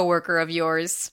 coworker of yours.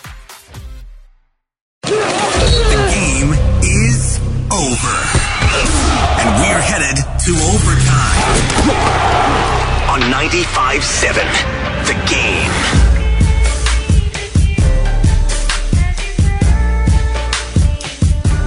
The game is over. And we're headed to overtime. On 95.7, the game.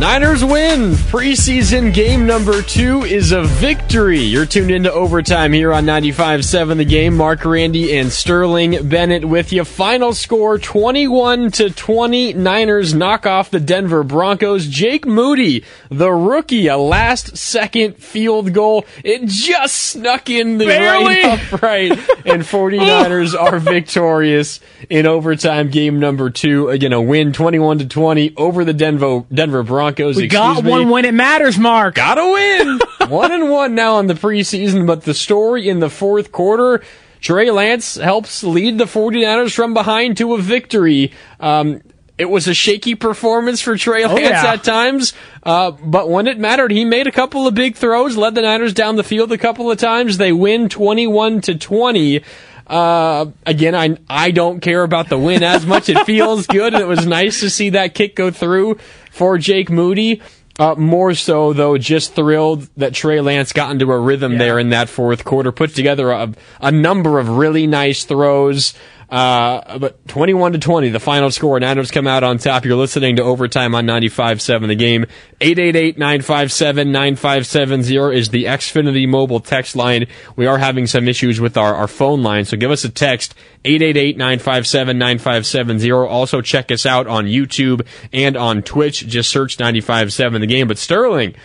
Niners win. Preseason game number two is a victory. You're tuned into overtime here on 95.7 The Game. Marc Grandi and Sterling Bennett with you. Final score 21 to 20. Niners knock off the Denver Broncos. Jake Moody, the rookie, a last second field goal. It just snuck in the Barely. right upright. and 49ers are victorious in overtime game number two. Again, a win 21 to 20 over the Denver, Denver Broncos. We excuse got me. one when it matters, Mark. Gotta win. one and one now in the preseason, but the story in the fourth quarter, Trey Lance helps lead the 49ers from behind to a victory. Um, it was a shaky performance for Trey Lance yeah. at times, uh, but when it mattered, he made a couple of big throws, led the Niners down the field a couple of times. They win 21 to 20. Uh, again, I I don't care about the win as much. It feels good, and it was nice to see that kick go through for Jake Moody. Uh, more so though, just thrilled that Trey Lance got into a rhythm there in that fourth quarter, put together a, a number of really nice throws. Uh, but 21 to 20, the final score. Niners come out on top. You're listening to overtime on 95.7 the game. 888-957-9570 is the Xfinity mobile text line. We are having some issues with our, our phone line, so give us a text. 888-957-9570. Also check us out on YouTube and on Twitch. Just search 95.7 the game. But Sterling,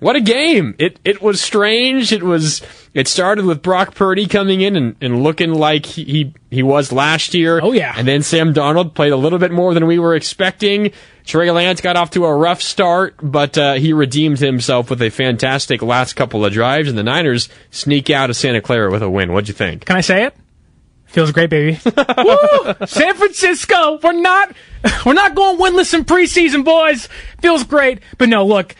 what a game! It it was strange. It was it started with Brock Purdy coming in and, and looking like he, he was last year. Oh, yeah. And then Sam Darnold played a little bit more than we were expecting. Trey Lance got off to a rough start, but uh, he redeemed himself with a fantastic last couple of drives, and the Niners sneak out of Santa Clara with a win. What'd you think? Can I say it? Feels great, baby. Woo! San Francisco, we're not, we're not going winless in preseason, boys. Feels great, but no, look.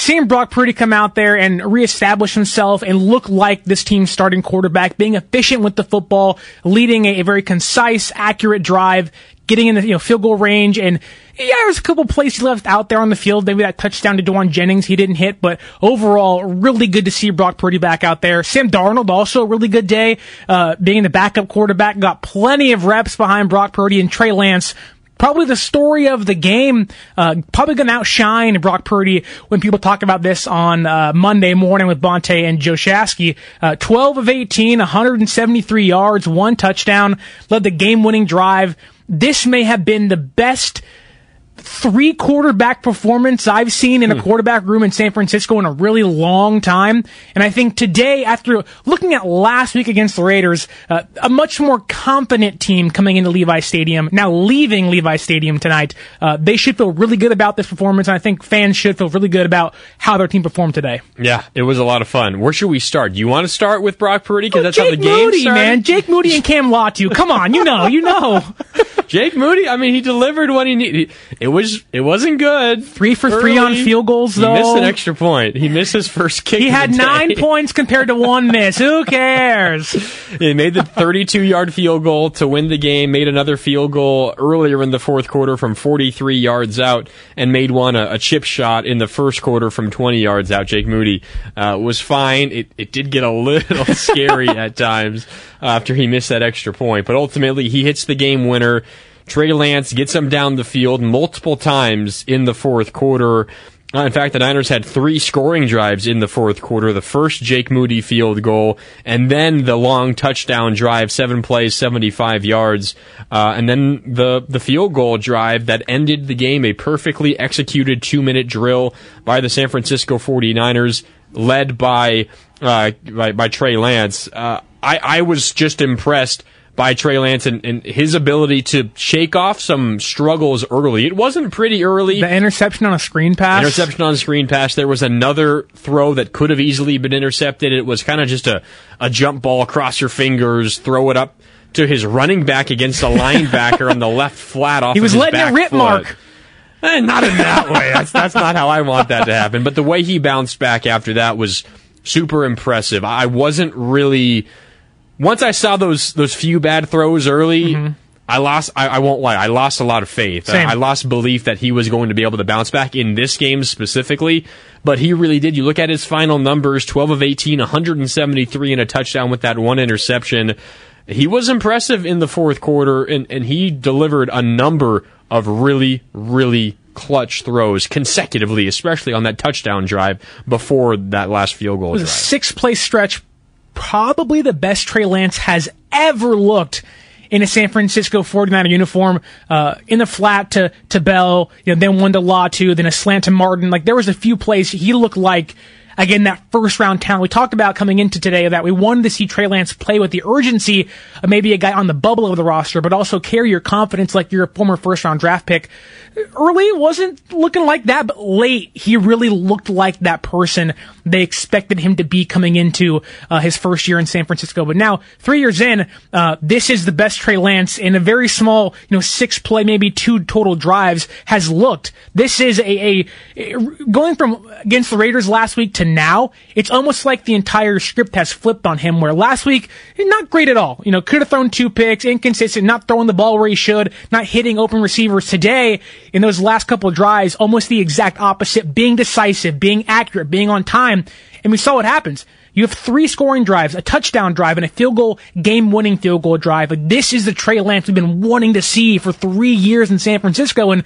Seeing Brock Purdy come out there and reestablish himself and look like this team's starting quarterback, being efficient with the football, leading a, a very concise, accurate drive, getting in the you know field goal range, and yeah, there's a couple plays he left out there on the field. Maybe that touchdown to Jauan Jennings he didn't hit, but overall, really good to see Brock Purdy back out there. Sam Darnold also a really good day, uh, being the backup quarterback, got plenty of reps behind Brock Purdy and Trey Lance probably the story of the game. Uh, probably going to outshine Brock Purdy when people talk about this on uh, Monday morning with Bonta and Joe Shasky. Uh, 12 of 18, 173 yards, one touchdown, led the game-winning drive. This may have been the best three quarterback performance I've seen in a quarterback room in San Francisco in a really long time. And I think today, after looking at last week against the Raiders, uh, a much more confident team coming into Levi Stadium, now leaving Levi Stadium tonight, uh, they should feel really good about this performance. And I think fans should feel really good about how their team performed today. Yeah, it was a lot of fun. Where should we start? Do you want to start with Brock Purdy because that's Jake how the game Moody, started? man. Jake Moody and Cam Latu. Come on, you know, you know. Jake Moody. I mean, he delivered what he needed. It was it wasn't good. Three for three on field goals, though. He missed an extra point. He missed his first kick. He had nine points compared to one miss. Who cares? He made the 32 yard field goal to win the game, made another field goal earlier in the fourth quarter from 43 yards out, and made one a, a chip shot in the first quarter from 20 yards out. Jake Moody uh, was fine. It, it did get a little scary at times after he missed that extra point, but ultimately he hits the game winner. Trey Lance gets him down the field multiple times in the fourth quarter. Uh, in fact, the Niners had three scoring drives in the fourth quarter. The first Jake Moody field goal, and then the long touchdown drive, seven plays, 75 yards, uh, and then the, the field goal drive that ended the game, a perfectly executed two minute drill by the San Francisco 49ers, led by, uh, by, by Trey Lance. Uh, I, I was just impressed by Trey Lance and, and his ability to shake off some struggles early. It wasn't pretty early. The interception on a screen pass. Interception on the screen pass. There was another throw that could have easily been intercepted. It was kind of just a, a jump ball across your fingers, throw it up to his running back against a linebacker on the left flat off He was letting it rip, foot. Mark. Eh, not in that way. That's that's not how I want that to happen. But the way he bounced back after that was super impressive. I wasn't really once I saw those those few bad throws early. Mm-hmm. I lost. I, I won't lie. I lost a lot of faith. Uh, Same. I lost belief that he was going to be able to bounce back in this game specifically. But he really did. You look at his final numbers: twelve of 18, 173, and a touchdown with that one interception. He was impressive in the fourth quarter, and, and he delivered a number of really, really clutch throws consecutively, especially on that touchdown drive before that last field goal It was a six play stretch, probably the best Trey Lance has ever looked in a San Francisco 49er uniform, uh, in the flat to, to Bell, you know, then one to Latu, then a slant to Martin. Like there was a few plays he looked like, again, that first round talent. We talked about coming into today that we wanted to see Trey Lance play with the urgency of maybe a guy on the bubble of the roster, but also carry your confidence like you're a former first round draft pick. Early wasn't looking like that, but late he really looked like that person they expected him to be coming into uh, his first year in San Francisco. But now, three years in, uh, this is the best Trey Lance in a very small, you know, six play, maybe two total drives has looked. This is a, a going from against the Raiders last week to now. It's almost like the entire script has flipped on him. Where last week, not great at all. You know, could have thrown two picks, inconsistent, not throwing the ball where he should, not hitting open receivers. Today, in those last couple of drives, almost the exact opposite, being decisive, being accurate, being on time. And we saw what happens. You have three scoring drives, a touchdown drive, and a field goal, game winning field goal drive. Like, this is the Trey Lance we've been wanting to see for three years in San Francisco. And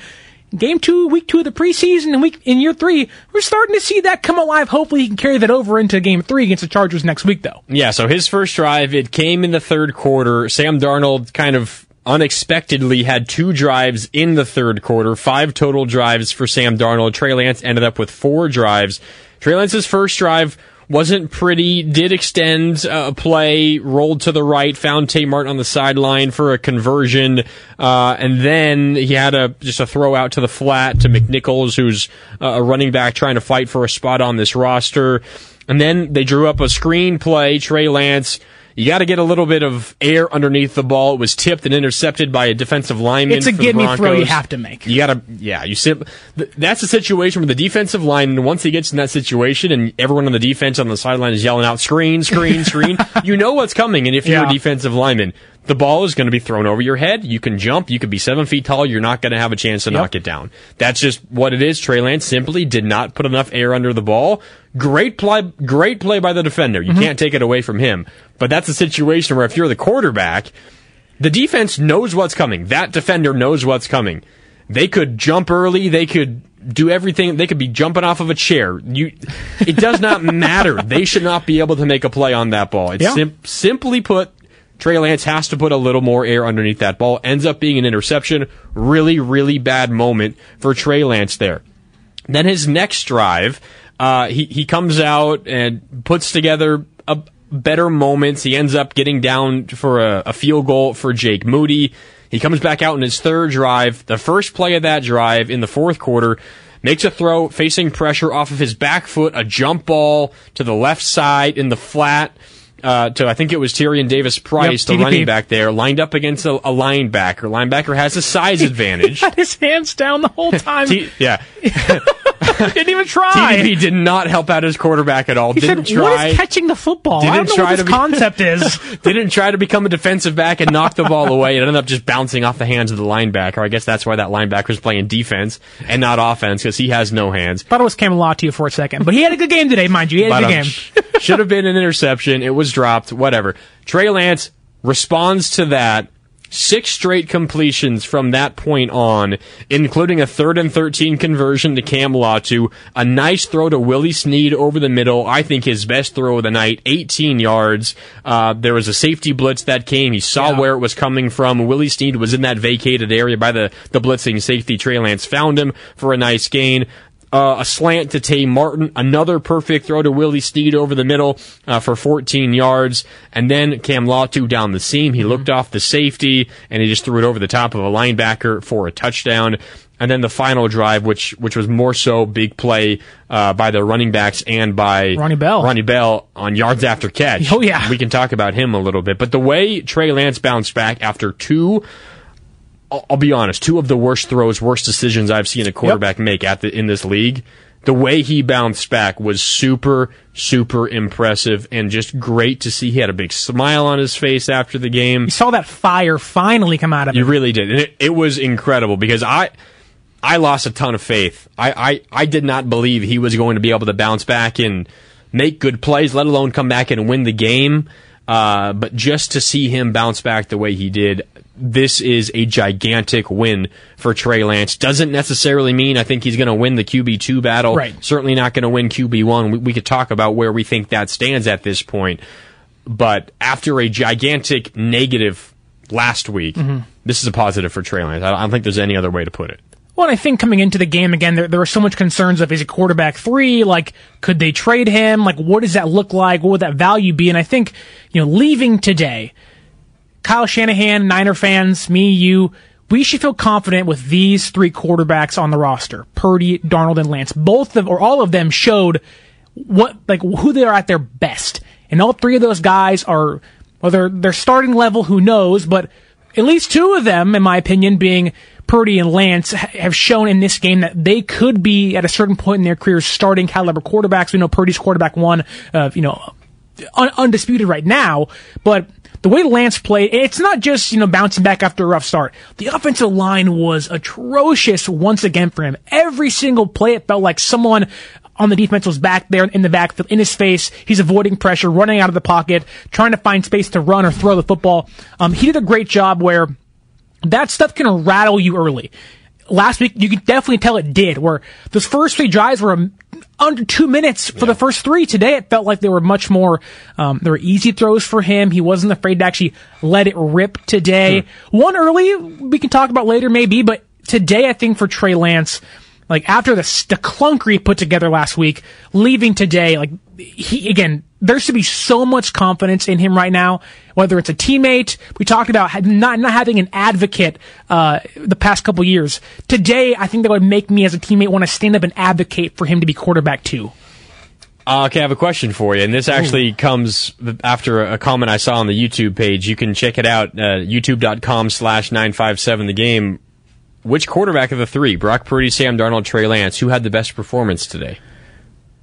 game two, week two of the preseason, and week in year three, we're starting to see that come alive. Hopefully, he can carry that over into game three against the Chargers next week, though. Yeah, so his first drive, it came in the third quarter. Sam Darnold kind of unexpectedly had two drives in the third quarter, five total drives for Sam Darnold. Trey Lance ended up with four drives. Trey Lance's first drive wasn't pretty, did extend uh, a play, rolled to the right, found Tay Martin on the sideline for a conversion, uh, and then he had a just a throw out to the flat to McNichols, who's uh, a running back trying to fight for a spot on this roster. And then they drew up a screen play. Trey Lance, you got to get a little bit of air underneath the ball. It was tipped and intercepted by a defensive lineman. It's a give me throw you have to make. You gotta, yeah, you sim- That's a situation where the defensive lineman, once he gets in that situation and everyone on the defense on the sideline is yelling out, screen, screen, screen, you know what's coming. And if you're a defensive lineman, the ball is going to be thrown over your head. You can jump. You could be seven feet tall. You're not going to have a chance to Yep. knock it down. That's just what it is. Trey Lance simply did not put enough air under the ball. Great play, great play by the defender. You mm-hmm. can't take it away from him. But that's a situation where if you're the quarterback, the defense knows what's coming. That defender knows what's coming. They could jump early. They could do everything. They could be jumping off of a chair. You, it does not matter. They should not be able to make a play on that ball. It's Yeah. sim- simply put, Trey Lance has to put a little more air underneath that ball. Ends up being an interception. Really, really bad moment for Trey Lance there. Then his next drive, uh, he, he comes out and puts together a better moments. He ends up getting down for a, a field goal for Jake Moody. He comes back out in his third drive. The first play of that drive in the fourth quarter makes a throw facing pressure off of his back foot, a jump ball to the left side in the flat. Uh, to I think it was Tyrion Davis Price, Yep, the running back there, lined up against a, a linebacker. Linebacker has a size advantage. he Had his hands down the whole time. T- yeah, Didn't even try. TDP did not help out his quarterback at all. He didn't said, try. "What is catching the football? I Didn't don't know try what this be- concept is." didn't try to become a defensive back and knock the ball away. It ended up just bouncing off the hands of the linebacker. I guess that's why that linebacker was playing defense and not offense because he has no hands. Thought it was Cam Latu for a second, but he had a good game today, mind you. He had But, a good um, game. should have been an interception. It was dropped. Whatever. Trey Lance responds to that. Six straight completions from that point on, including a third and 13 conversion to Cam Latu, a nice throw to Willie Snead over the middle. I think his best throw of the night, 18 yards. Uh, there was a safety blitz that came. He saw Yeah. where it was coming from. Willie Snead was in that vacated area by the, the blitzing safety. Trey Lance found him for a nice gain uh, a slant to Tay Martin, another perfect throw to Willie Snead over the middle uh, for 14 yards, and then Cam Latu down the seam. He looked off the safety and he just threw it over the top of a linebacker for a touchdown. And then the final drive, which which was more so big play uh, by the running backs and by Ronnie Bell. Ronnie Bell on yards after catch. Oh, yeah. we can talk about him a little bit. But the way Trey Lance bounced back after two I'll, be honest, two of the worst throws, worst decisions I've seen a quarterback make at the in this league. The way he bounced back was super, super impressive and just great to see. He had a big smile on his face after the game. You saw that fire finally come out of him. You really did. And it, it was incredible because I I lost a ton of faith. I, I, I did not believe he was going to be able to bounce back and make good plays, let alone come back and win the game. Uh, but just to see him bounce back the way he did, this is a gigantic win for Trey Lance. Doesn't necessarily mean I think he's going to win the QB2 battle. Right. Certainly not going to win QB1. We, we could talk about where we think that stands at this point. But after a gigantic negative last week, this is a positive for Trey Lance. I don't think there's any other way to put it. Well, I think coming into the game again, there, there were so much concerns of is he quarterback three? Like, could they trade him? Like, what does that look like? What would that value be? And I think, you know, leaving today, Kyle Shanahan, Niner fans, me, you, we should feel confident with these three quarterbacks on the roster. Purdy, Darnold, and Lance. Both of, or all of them showed what, like, who they are at their best. And all three of those guys are, whether they're starting level, who knows, but at least two of them, in my opinion, being Purdy and Lance, have shown in this game that they could be at a certain point in their careers starting caliber quarterbacks. We know Purdy's quarterback one, uh, you know, un- undisputed right now, but the way Lance played, it's not just, you know, bouncing back after a rough start. The offensive line was atrocious once again for him. Every single play, it felt like someone on the defense was back there in the backfield, in his face. He's avoiding pressure, running out of the pocket, trying to find space to run or throw the football. Um, he did a great job where that stuff can rattle you early. Last week, you could definitely tell it did, where those first three drives were under two minutes for the first three. Today, it felt like they were much more, um, there were easy throws for him. He wasn't afraid to actually let it rip today. One early, we can talk about later maybe, but today, I think for Trey Lance, like after the, the clunker he put together last week, leaving today, like he, again, there should be so much confidence in him right now, whether it's a teammate. We talked about not, not having an advocate, uh, the past couple years. Today, I think that would make me as a teammate want to stand up and advocate for him to be quarterback two. Uh, okay, I have a question for you, and this actually comes after a comment I saw on the YouTube page. You can check it out, uh, youtube.com slash 957 the game. Which quarterback of the three, Brock Purdy, Sam Darnold, Trey Lance, who had the best performance today?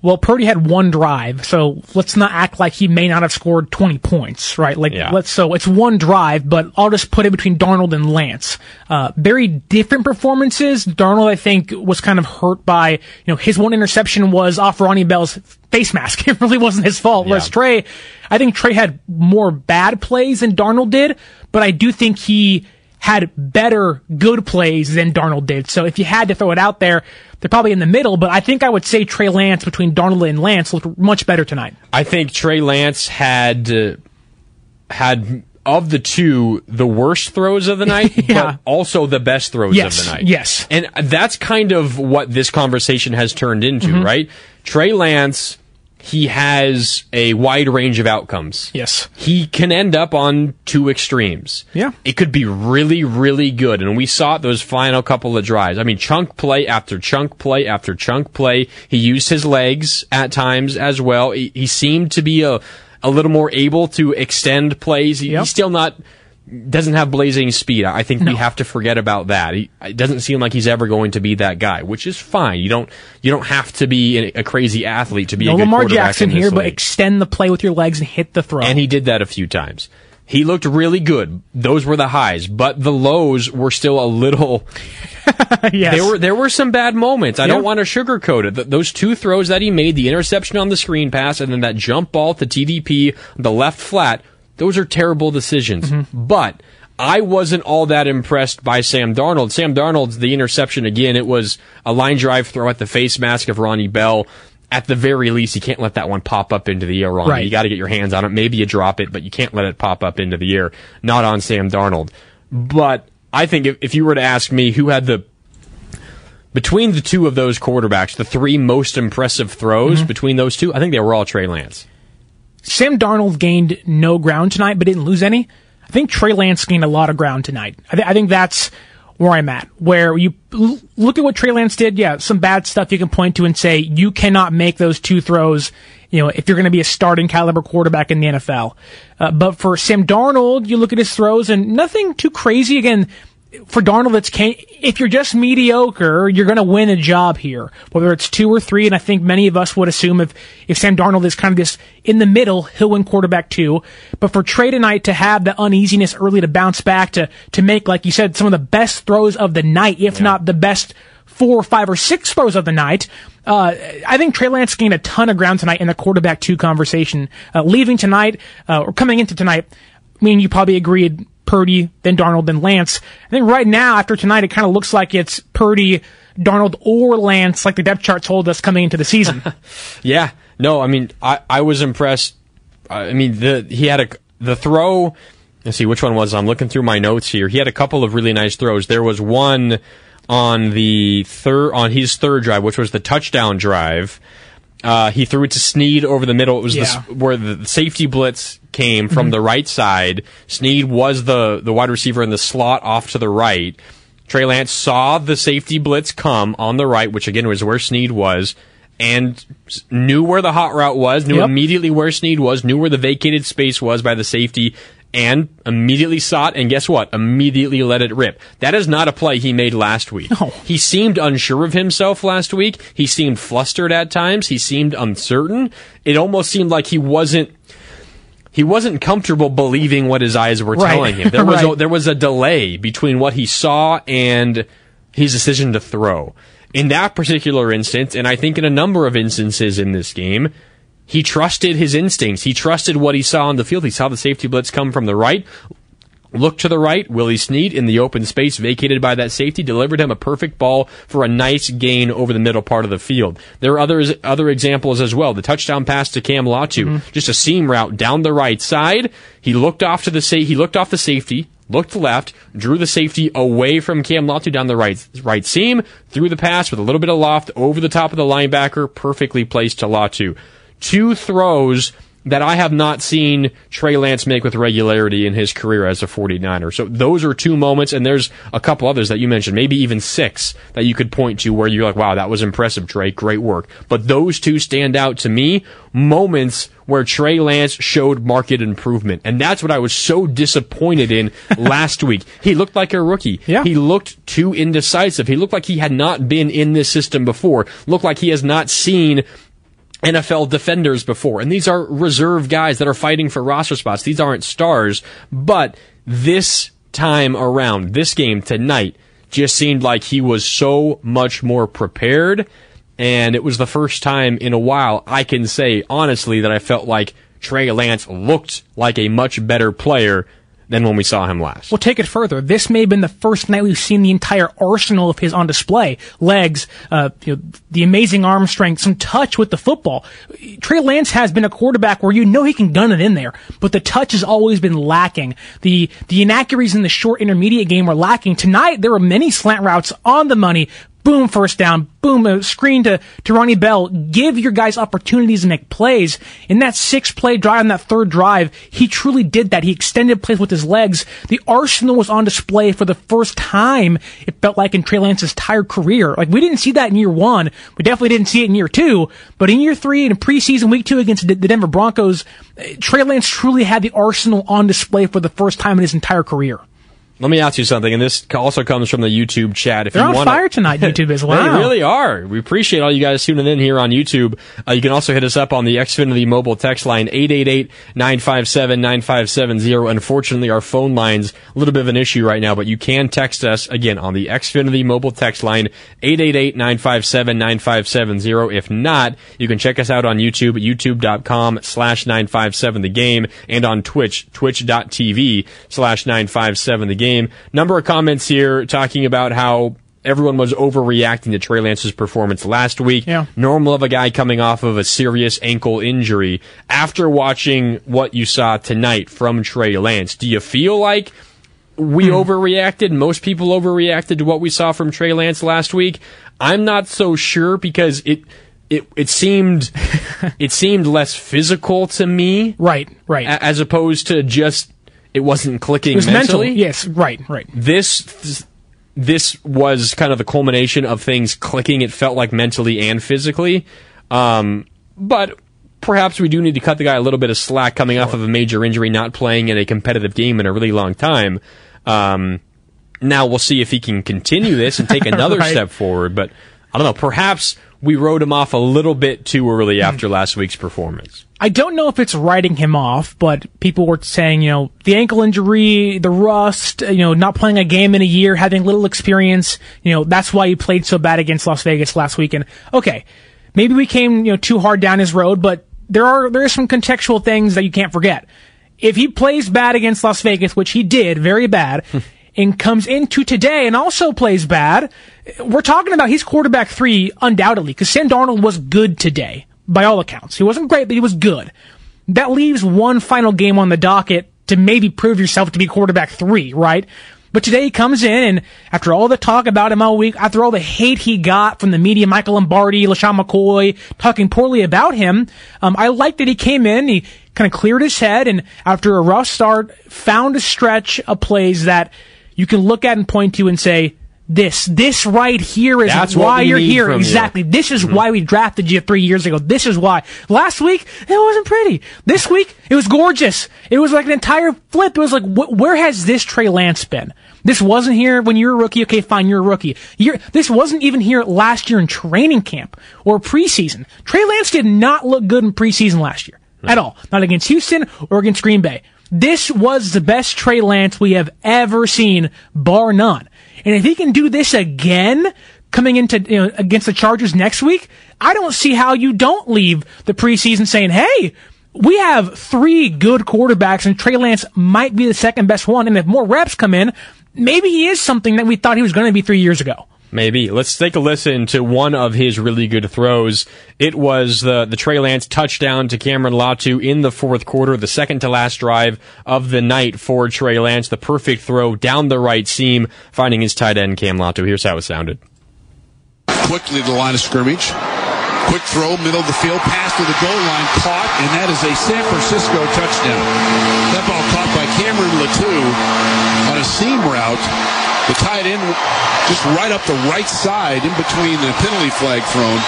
Well, Purdy had one drive, so let's not act like he may not have scored 20 points, right? Like, Yeah. let's, so it's one drive, but I'll just put it between Darnold and Lance. Uh, very different performances. Darnold, I think, was kind of hurt by, you know, his one interception was off Ronnie Bell's face mask. It really wasn't his fault. Whereas Yeah. Trey, I think Trey had more bad plays than Darnold did, but I do think he had better good plays than Darnold did. So if you had to throw it out there, they're probably in the middle, but I think I would say Trey Lance between Darnold and Lance looked much better tonight. I think Trey Lance had uh, had of the two, the worst throws of the night, Yeah. but also the best throws Yes, of the night. yes. And that's kind of what this conversation has turned into, Mm-hmm. right? Trey Lance, he has a wide range of outcomes. Yes. He can end up on two extremes. Yeah. It could be really, really good. And we saw it those final couple of drives. I mean, chunk play after chunk play after chunk play. He used his legs at times as well. He, he seemed to be a, a little more able to extend plays. He- Yep. He's still not doesn't have blazing speed. I think we have to forget about that. He, it doesn't seem like he's ever going to be that guy, which is fine. You don't you don't have to be a, crazy athlete to be No a good Lamar quarterback Jackson here, but extend the play with your legs and hit the throw. and he did that a few times. He looked really good. Those were the highs, but the lows were still a little. yes. There were there were some bad moments. I Yeah. don't want to sugarcoat it. Th- those two throws that he made, the interception on the screen pass, and then that jump ball to TDP, the left flat. Those are terrible decisions. Mm-hmm. But I wasn't all that impressed by Sam Darnold. Sam Darnold's the interception again. It was a line drive throw at the face mask of Ronnie Bell. At the very least, you can't let that one pop up into the air, Ronnie. Right. You got to get your hands on it. Maybe you drop it, but you can't let it pop up into the air. Not on Sam Darnold. But I think if, if you were to ask me who had the between the two of those quarterbacks, the three most impressive throws Mm-hmm. between those two, I think they were all Trey Lance. Sam Darnold gained no ground tonight, but didn't lose any. I think Trey Lance gained a lot of ground tonight. I, th- I think that's where I'm at. Where you l- look at what Trey Lance did, yeah, some bad stuff you can point to and say you cannot make those two throws. You know, if you're going to be a starting caliber quarterback in the NFL. Uh, but for Sam Darnold, you look at his throws and nothing too crazy. Again, for Darnold, it's can if you're just mediocre, you're going to win a job here, whether it's two or three. And I think many of us would assume if if Sam Darnold is kind of this in the middle, he'll win quarterback two. But for Trey tonight to have the uneasiness early to bounce back to to make, like you said, some of the best throws of the night, if not the best four, or five, or six throws of the night. Uh, I think Trey Lance gained a ton of ground tonight in the quarterback two conversation. Uh, leaving tonight, uh, or coming into tonight, I mean, you probably agreed Purdy, then Darnold, then Lance. I think right now, after tonight, it kind of looks like it's Purdy, Darnold, or Lance, like the depth chart told us coming into the season. Yeah, no, I mean, I, I was impressed. I mean, the he had a the throw. Let's see which one was. I'm looking through my notes here. He had a couple of really nice throws. There was one on the third on his third drive, which was the touchdown drive. Uh, he threw it to Snead over the middle. It was Yeah. s where the safety blitz came from mm-hmm. the right side. Snead was the the wide receiver in the slot off to the right. Trey Lance saw the safety blitz come on the right, which again was where Snead was, and knew where the hot route was, knew Yep. immediately where Snead was, knew where the vacated space was by the safety, and immediately saw it, and guess what? Immediately let it rip. That is not a play he made last week. No. He seemed unsure of himself last week. He seemed flustered at times. He seemed uncertain. It almost seemed like he wasn't he wasn't comfortable believing what his eyes were Right. telling him. There was a, there was a delay between what he saw and his decision to throw. In that particular instance, and I think in a number of instances in this game, he trusted his instincts. He trusted what he saw on the field. He saw the safety blitz come from the right. Look to the right. Willie Snead in the open space vacated by that safety delivered him a perfect ball for a nice gain over the middle part of the field. There are others, other examples as well. The touchdown pass to Cam Latu, mm-hmm. just a seam route down the right side. He looked off to the sa- he looked off the safety, looked left, drew the safety away from Cam Latu down the right right seam, threw the pass with a little bit of loft over the top of the linebacker, perfectly placed to Latu. Two throws that I have not seen Trey Lance make with regularity in his career as a 49er. So those are two moments, and there's a couple others that you mentioned, maybe even six that you could point to where you're like, wow, that was impressive, Trey, great work. But those two stand out to me, moments where Trey Lance showed market improvement. And that's what I was so disappointed in last week. He looked like a rookie. Yeah. He looked too indecisive. He looked like he had not been in this system before. Looked like he has not seen NFL defenders before. And these are reserve guys that are fighting for roster spots. These aren't stars. But this time around, this game tonight, just seemed like he was so much more prepared. And it was the first time in a while I can say honestly that I felt like Trey Lance looked like a much better player than when we saw him last. We'll take it further. This may have been the first night we've seen the entire arsenal of his on display. Legs, uh, you know, the amazing arm strength, some touch with the football. Trey Lance has been a quarterback where you know he can gun it in there, but the touch has always been lacking. The the inaccuracies in the short intermediate game were lacking. Tonight there were many slant routes on the money, boom, first down, boom, a screen to, to Ronnie Bell. Give your guys opportunities to make plays. In that six play drive, on that third drive, he truly did that. He extended plays with his legs. The arsenal was on display for the first time, it felt like in Trey Lance's entire career. Like, we didn't see that in year one. We definitely didn't see it in year two. But in year three, in preseason week two against the Denver Broncos, eh, Trey Lance truly had the arsenal on display for the first time in his entire career. Let me ask you something, and this also comes from the YouTube chat. If They're you on wanna, fire tonight, YouTube is wow. they really are. We appreciate all you guys tuning in here on YouTube. Uh, you can also hit us up on the Xfinity mobile text line 888-957-9570. Unfortunately, our phone line's a little bit of an issue right now, but you can text us again on the Xfinity mobile text line 888-957-9570. If not, you can check us out on YouTube youtube.com slash 957 the game and on Twitch, twitch.tv slash 957 the game game. Number of comments here talking about how everyone was overreacting to Trey Lance's performance last week. Yeah. Normal of a guy coming off of a serious ankle injury. After watching what you saw tonight from Trey Lance, do you feel like we hmm. overreacted? Most people overreacted to what we saw from Trey Lance last week. I'm not so sure because it it it seemed it seemed less physical to me. Right, right. As opposed to just it wasn't clicking it was mentally. Mental. Yes, right, right. This this was kind of the culmination of things clicking. It felt like mentally and physically. Um, but perhaps we do need to cut the guy a little bit of slack coming sure. off of a major injury, not playing in a competitive game in a really long time. Um, now we'll see if he can continue this and take another right. step forward. But I don't know. Perhaps we wrote him off a little bit too early after last week's performance. I don't know if it's writing him off, but people were saying, you know, the ankle injury, the rust, you know, not playing a game in a year, having little experience, you know, that's why he played so bad against Las Vegas last weekend. Okay. Maybe we came, you know, too hard down his road, but there are, there are some contextual things that you can't forget. If he plays bad against Las Vegas, which he did, very bad, and comes into today and also plays bad, we're talking about he's quarterback three undoubtedly because Sam Darnold was good today by all accounts. He wasn't great, but he was good. That leaves one final game on the docket to maybe prove yourself to be quarterback three, right? But today he comes in and after all the talk about him all week, after all the hate he got from the media, Michael Lombardi, LeSean McCoy, talking poorly about him, um, I like that he came in, he kind of cleared his head and after a rough start, found a stretch of plays that you can look at and point to and say, this. This right here is That's why you're here. Exactly. You. This is mm-hmm. why we drafted you three years ago. This is why. Last week, it wasn't pretty. This week, it was gorgeous. It was like an entire flip. It was like, wh- where has this Trey Lance been? This wasn't here when you were a rookie. Okay, fine, you're a rookie. You're, this wasn't even here last year in training camp or preseason. Trey Lance did not look good in preseason last year. At all. Not against Houston or against Green Bay. This was the best Trey Lance we have ever seen, bar none. And if he can do this again, coming into you know, against the Chargers next week, I don't see how you don't leave the preseason saying, "Hey, we have three good quarterbacks, and Trey Lance might be the second best one. And if more reps come in, maybe he is something that we thought he was going to be three years ago." Maybe. Let's take a listen to one of his really good throws. It was the, the Trey Lance touchdown to Cameron Latu in the fourth quarter, the second to last drive of the night for Trey Lance. The perfect throw down the right seam, finding his tight end Cam Latu. Here's how it sounded. Quickly to the line of scrimmage. Quick throw, middle of the field, pass to the goal line, caught, and that is a San Francisco touchdown. That ball caught by Cameron Latu on a seam route the tight end just right up the right side in between the penalty flag thrown.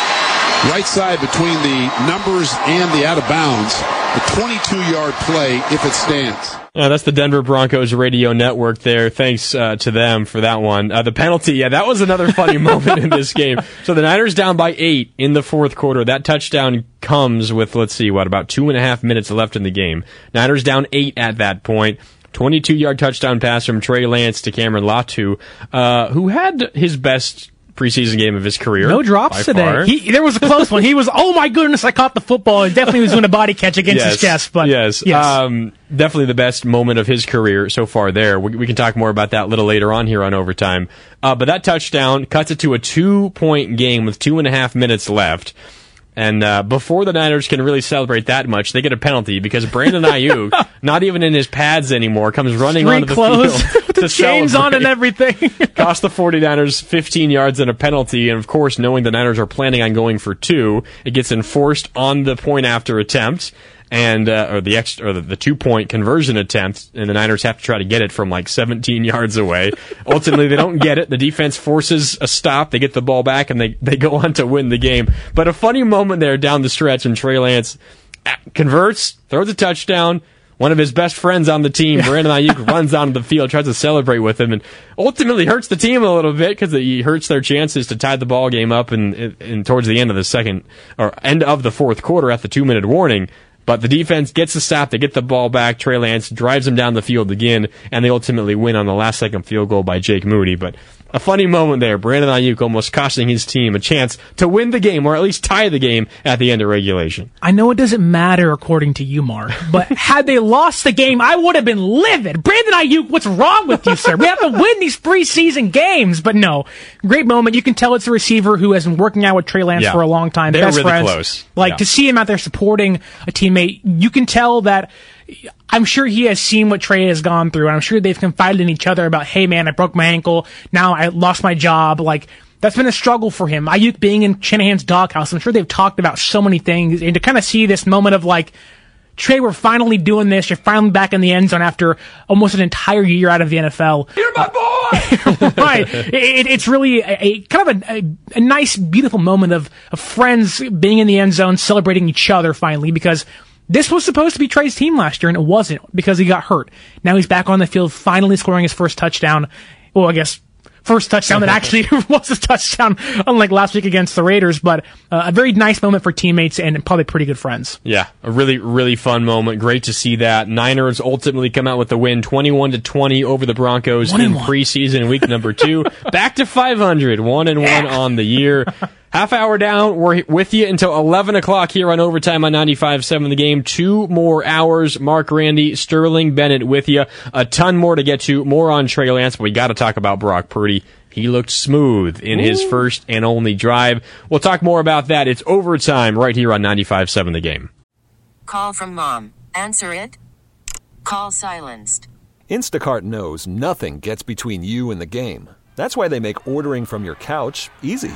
Right side between the numbers and the out of bounds. A 22 yard play if it stands. That's the Denver Broncos radio network there. Thanks uh, to them for that one. Uh, the penalty, yeah, that was another funny moment in this game. So the Niners down by eight in the fourth quarter. That touchdown comes with, let's see, what, about two and a half minutes left in the game. Niners down eight at that point. 22 yard touchdown pass from Trey Lance to Cameron Latu, uh, who had his best preseason game of his career. No drops today. He, there was a close one. He was, oh my goodness, I caught the football. He definitely was doing a body catch against his chest. But yes, yes. Um, definitely the best moment of his career so far. There, we, we can talk more about that a little later on here on overtime. Uh, but that touchdown cuts it to a two-point game with two and a half minutes left. And uh, before the Niners can really celebrate that much, they get a penalty because Brandon Aiyuk, not even in his pads anymore, comes running Street onto the clothes field with the to chains on and everything. Cost the 49ers 15 yards and a penalty. And of course, knowing the Niners are planning on going for two, it gets enforced on the point after attempt. And, uh, or the extra, or the, the two point conversion attempt, and the Niners have to try to get it from like 17 yards away. Ultimately, they don't get it. The defense forces a stop. They get the ball back and they, they go on to win the game. But a funny moment there down the stretch and Trey Lance converts, throws a touchdown, one of his best friends on the team, Brandon Aiyuk, runs onto the field, tries to celebrate with him, and ultimately hurts the team a little bit because he hurts their chances to tie the ball game up and, and towards the end of the second or end of the fourth quarter at the two minute warning. But the defense gets the stop, they get the ball back. Trey Lance drives them down the field again, and they ultimately win on the last second field goal by Jake Moody. But a funny moment there. Brandon Aiyuk almost costing his team a chance to win the game, or at least tie the game at the end of regulation. I know it doesn't matter according to you, Mark, but had they lost the game, I would have been livid. Brandon Aiyuk, what's wrong with you, sir? We have to win these preseason games. But no, great moment. You can tell it's a receiver who has been working out with Trey Lance Yeah. for a long time. They were best really friends. close. Like Yeah. to see him out there supporting a teammate, you can tell that. I'm sure he has seen what Trey has gone through, and I'm sure they've confided in each other about, hey man, I broke my ankle, now I lost my job, like, that's been a struggle for him. Aiyuk being in Shanahan's doghouse, I'm sure they've talked about so many things, and to kind of see this moment of like, Trey, we're finally doing this. You're finally back in the end zone after almost an entire year out of the NFL. You're my boy! right. It, it's really a, a kind of a, a, a nice, beautiful moment of, of friends being in the end zone, celebrating each other finally, because this was supposed to be Trey's team last year, and it wasn't because he got hurt. Now he's back on the field, finally scoring his first touchdown. Well, I guess first touchdown that actually was a touchdown, unlike last week against the Raiders. But uh, a very nice moment for teammates and probably pretty good friends. Yeah, a really, really fun moment. Great to see that. Niners ultimately come out with the win, 21 to 20 over the Broncos in one. preseason week number two. Back to 500, one and one on the year. Half hour down. We're with you until 11 o'clock here on Overtime on 95.7 The Game. Two more hours. Marc Grandi, Sterling Bennett with you. A ton more to get to. More on Trey Lance, but we got to talk about Brock Purdy. He looked smooth in his first and only drive. We'll talk more about that. It's overtime right here on 95.7 The Game. Call from mom. Answer it. Call silenced. Instacart knows nothing gets between you and the game. That's why they make ordering from your couch easy.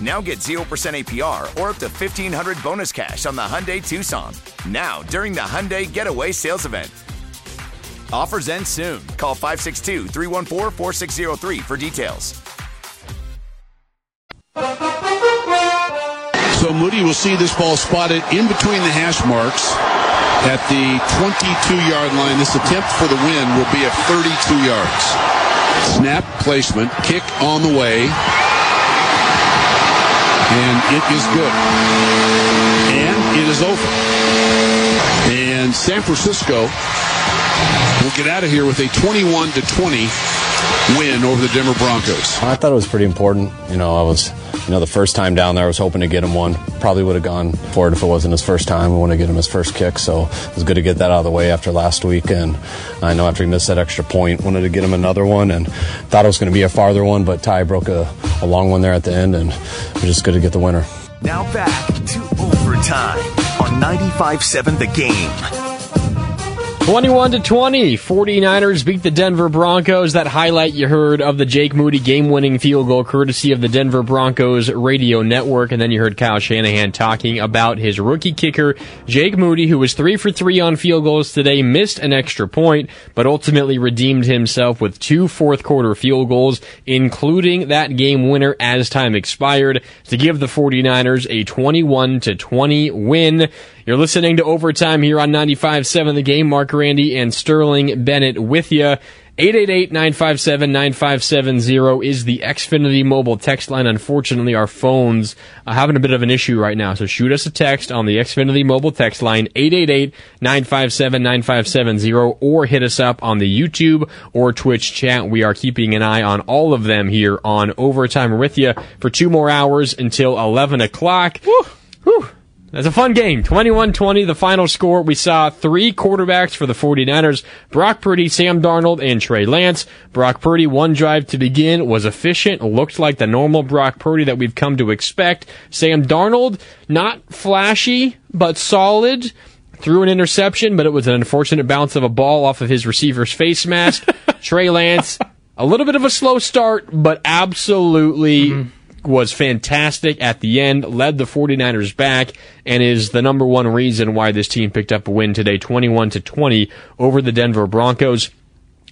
Now get 0% APR or up to 1500 bonus cash on the Hyundai Tucson. Now, during the Hyundai Getaway Sales Event. Offers end soon. Call 562 314 4603 for details. So Moody will see this ball spotted in between the hash marks. at the 22-yard line. This attempt for the win will be at 32 yards. Snap placement, kick on the way, and it is good. And it is over. And San Francisco will get out of here with a 21 to 20 win over the Denver Broncos. I thought it was pretty important. You know, I was, you know, the first time down there, I was hoping to get him one. Probably would have gone for it if it wasn't his first time. I want to get him his first kick, so it was good to get that out of the way after last week. And I know after he missed that extra point, wanted to get him another one, and thought it was going to be a farther one, but Ty broke a, a long one there at the end, and was just good to get the winner. Now back to overtime on 95 7 The Game. 21 to 20, 49ers beat the Denver Broncos. That highlight you heard of the Jake Moody game-winning field goal courtesy of the Denver Broncos radio network. And then you heard Kyle Shanahan talking about his rookie kicker, Jake Moody, who was three for three on field goals today, missed an extra point, but ultimately redeemed himself with two fourth quarter field goals, including that game winner as time expired to give the 49ers a 21 to 20 win. You're listening to Overtime here on 95.7 The Game. Marc Grandi and Sterling Bennett with you. 888-957-9570 is the Xfinity mobile text line. Unfortunately, our phones are having a bit of an issue right now. So shoot us a text on the Xfinity mobile text line, 888-957-9570, or hit us up on the YouTube or Twitch chat. We are keeping an eye on all of them here on Overtime with you for two more hours until 11 o'clock. Woo! Whew. That's a fun game. 21-20, the final score. We saw three quarterbacks for the 49ers. Brock Purdy, Sam Darnold, and Trey Lance. Brock Purdy, one drive to begin, was efficient, looked like the normal Brock Purdy that we've come to expect. Sam Darnold, not flashy, but solid. Threw an interception, but it was an unfortunate bounce of a ball off of his receiver's face mask. Trey Lance, a little bit of a slow start, but absolutely mm-hmm was fantastic at the end, led the 49ers back, and is the number one reason why this team picked up a win today, 21 to 20 over the Denver Broncos.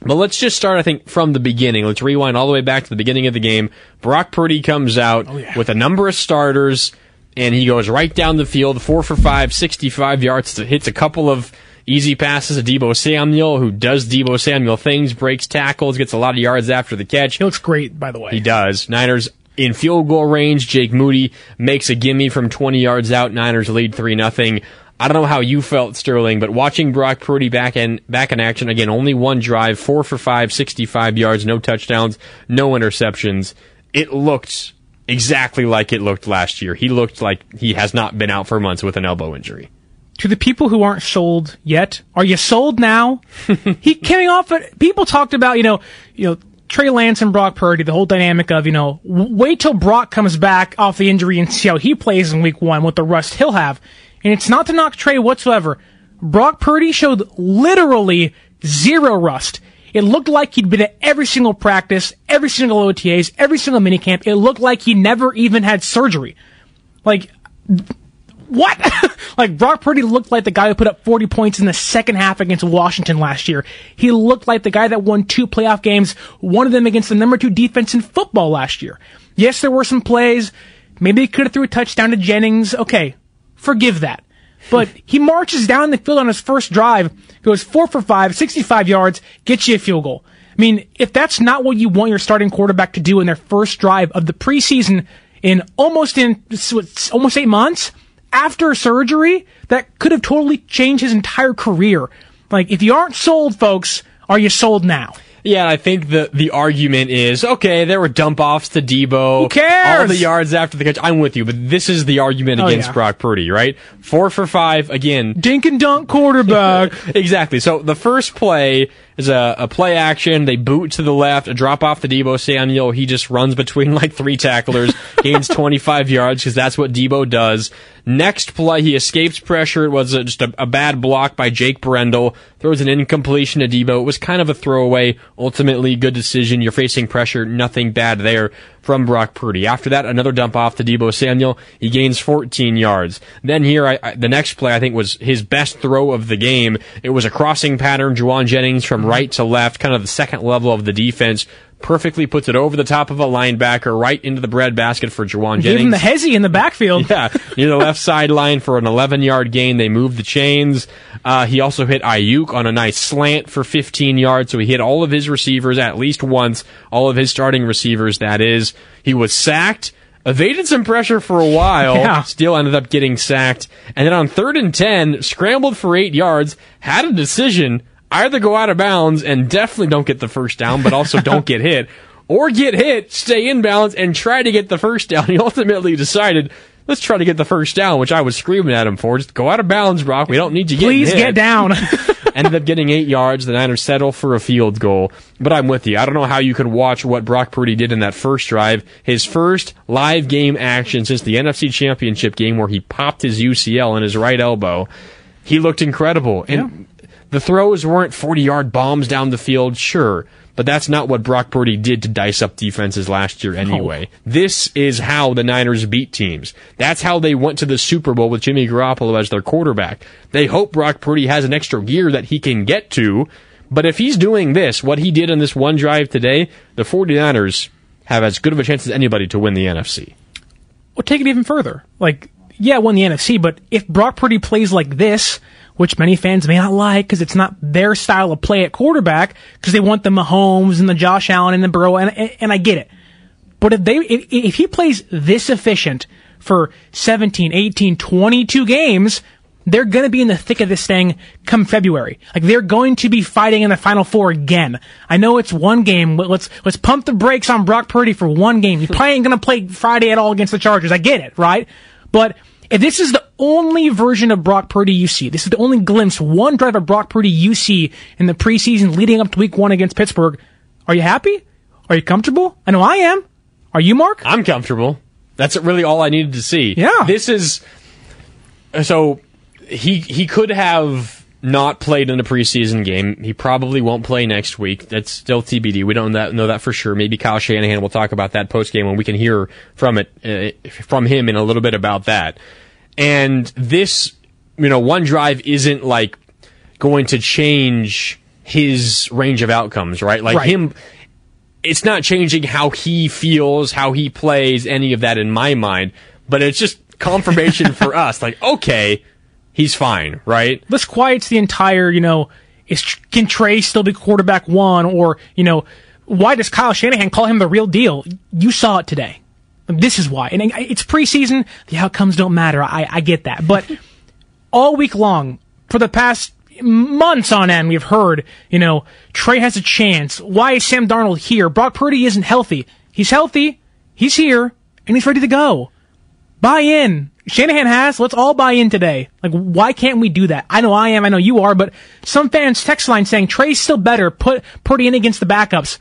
But let's just start, I think, from the beginning. Let's rewind all the way back to the beginning of the game. Brock Purdy comes out oh, yeah. with a number of starters, and he goes right down the field, four for five, 65 yards, hits a couple of easy passes to Deebo Samuel, who does Deebo Samuel things, breaks tackles, gets a lot of yards after the catch. He looks great, by the way. He does. Niners in field goal range. Jake Moody makes a gimme from 20 yards out. Niners lead 3 nothing. I don't know how you felt, Sterling, but watching Brock Purdy back in back in action again, only one drive, four for five, 65 yards, no touchdowns, no interceptions. It looked exactly like it looked last year. He looked like he has not been out for months with an elbow injury. To the people who aren't sold yet, are you sold now? he came off. People talked about you know you know Trey Lance and Brock Purdy, the whole dynamic of, you know, wait till Brock comes back off the injury and see how he plays in week one with the rust he'll have. And it's not to knock Trey whatsoever. Brock Purdy showed literally zero rust. It looked like he'd been at every single practice, every single OTAs, every single minicamp. It looked like he never even had surgery. Like, what? like Brock Purdy looked like the guy who put up 40 points in the second half against Washington last year. He looked like the guy that won two playoff games, one of them against the number two defense in football last year. Yes, there were some plays. Maybe he could have threw a touchdown to Jennings. Okay, forgive that. But he marches down the field on his first drive, goes four for five, 65 yards, gets you a field goal. I mean, if that's not what you want your starting quarterback to do in their first drive of the preseason in almost in almost eight months, after surgery that could have totally changed his entire career. Like, if you aren't sold, folks, are you sold now? Yeah, I think the the argument is okay. There were dump offs to Deebo. Who cares? All the yards after the catch. I'm with you, but this is the argument oh, against yeah. Brock Purdy, right? Four for five again. Dink and dunk quarterback. exactly. So the first play is a, a play action. They boot to the left, a drop off to Deebo Samuel. He just runs between like three tacklers, gains 25 yards because that's what Deebo does. Next play, he escapes pressure. It was a, just a, a, bad block by Jake Brendel. Throws an incompletion to Deebo. It was kind of a throwaway. Ultimately, good decision. You're facing pressure. Nothing bad there from Brock Purdy. After that, another dump off to Deebo Samuel. He gains 14 yards. Then here, I, I, the next play I think was his best throw of the game. It was a crossing pattern. Jauan Jennings from right to left, kind of the second level of the defense. Perfectly puts it over the top of a linebacker, right into the breadbasket for Jauan Give him the hezzy in the backfield. Yeah, near the left sideline for an 11 yard gain. They moved the chains. Uh, he also hit Aiyuk on a nice slant for 15 yards. So he hit all of his receivers at least once, all of his starting receivers, that is. He was sacked, evaded some pressure for a while, Yeah. still ended up getting sacked. And then on third and 10, scrambled for eight yards, had a decision either go out of bounds and definitely don't get the first down, but also don't get hit, or get hit, stay in bounds, and try to get the first down. He ultimately decided, let's try to get the first down, which I was screaming at him for. Just go out of bounds, Brock. We don't need you Please get down. Ended up getting eight yards. The Niners settle for a field goal. But I'm with you. I don't know how you could watch what Brock Purdy did in that first drive. His first live game action since the NFC Championship game where he popped his UCL in his right elbow. He looked incredible. And the throws weren't 40 yard bombs down the field, sure. But that's not what Brock Purdy did to dice up defenses last year anyway. This is how the Niners beat teams. That's how they went to the Super Bowl with Jimmy Garoppolo as their quarterback. They hope Brock Purdy has an extra gear that he can get to. But if he's doing this, what he did in this one drive today, the 49ers have as good of a chance as anybody to win the NFC. Well, take it even further. Like, yeah, won the NFC, but if Brock Purdy plays like this, which many fans may not like because it's not their style of play at quarterback, because they want the Mahomes and the Josh Allen and the Burrow, and, and, and I get it. But if they, if, if he plays this efficient for 17, 18, 22 games, they're going to be in the thick of this thing come February. Like they're going to be fighting in the Final Four again. I know it's one game. Let's let's pump the brakes on Brock Purdy for one game. He probably ain't going to play Friday at all against the Chargers. I get it, right? But if this is the only version of Brock Purdy you see, this is the only glimpse, one drive of Brock Purdy you see in the preseason leading up to Week One against Pittsburgh, are you happy? Are you comfortable? I know I am. Are you, Marc? I'm comfortable. That's really all I needed to see. Yeah. This is so he he could have not played in a preseason game. He probably won't play next week. That's still TBD. We don't that, know that for sure. Maybe Kyle Shanahan will talk about that post game when we can hear from it uh, from him in a little bit about that. And this, you know, one drive isn't like going to change his range of outcomes, right? Like Right. him it's not changing how he feels, how he plays, any of that in my mind, but it's just confirmation for us. Like, okay, he's fine, right? this quiets the entire, you know, is can Trey still be quarterback one or, you know, why does Kyle Shanahan call him the real deal? You saw it today. This is why. And it's preseason. The outcomes don't matter. I, I get that. But all week long, for the past months on end, we've heard, you know, Trey has a chance. Why is Sam Darnold here? Brock Purdy isn't healthy. He's healthy. He's here and he's ready to go. Buy in. Shanahan has. Let's all buy in today. Like, why can't we do that? I know I am. I know you are. But some fans text line saying Trey's still better. Put Purdy in against the backups.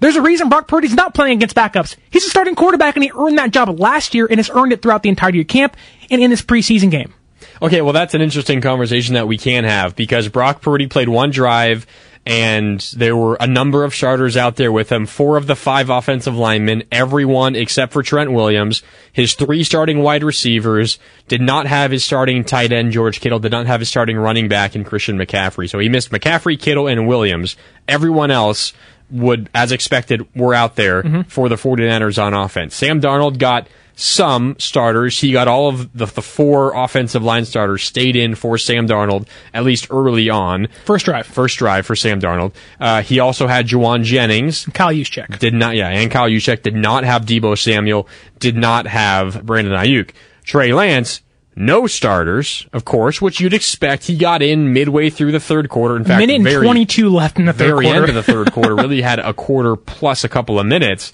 There's a reason Brock Purdy's not playing against backups. He's a starting quarterback, and he earned that job last year, and has earned it throughout the entirety of camp and in this preseason game. Okay, well, that's an interesting conversation that we can have because Brock Purdy played one drive and there were a number of starters out there with him. Four of the five offensive linemen, everyone except for Trent Williams. His three starting wide receivers did not have his starting tight end, George Kittle, did not have his starting running back in Christian McCaffrey. So he missed McCaffrey, Kittle, and Williams. Everyone else would, as expected, were out there for the 49ers on offense. Sam Darnold got some starters. He got all of the, the four offensive line starters stayed in for Sam Darnold, at least early on. First drive. First drive for Sam Darnold. Uh, he also had Jauan Jennings. Kyle Juszczyk. Did not, yeah, and Kyle Juszczyk did not have Deebo Samuel, did not have Brandon Aiyuk. Trey Lance, no starters, of course, which you'd expect. He got in midway through the third quarter. In fact, Minute very, 22 left in the third very quarter. end of the third quarter. Really had a quarter plus a couple of minutes.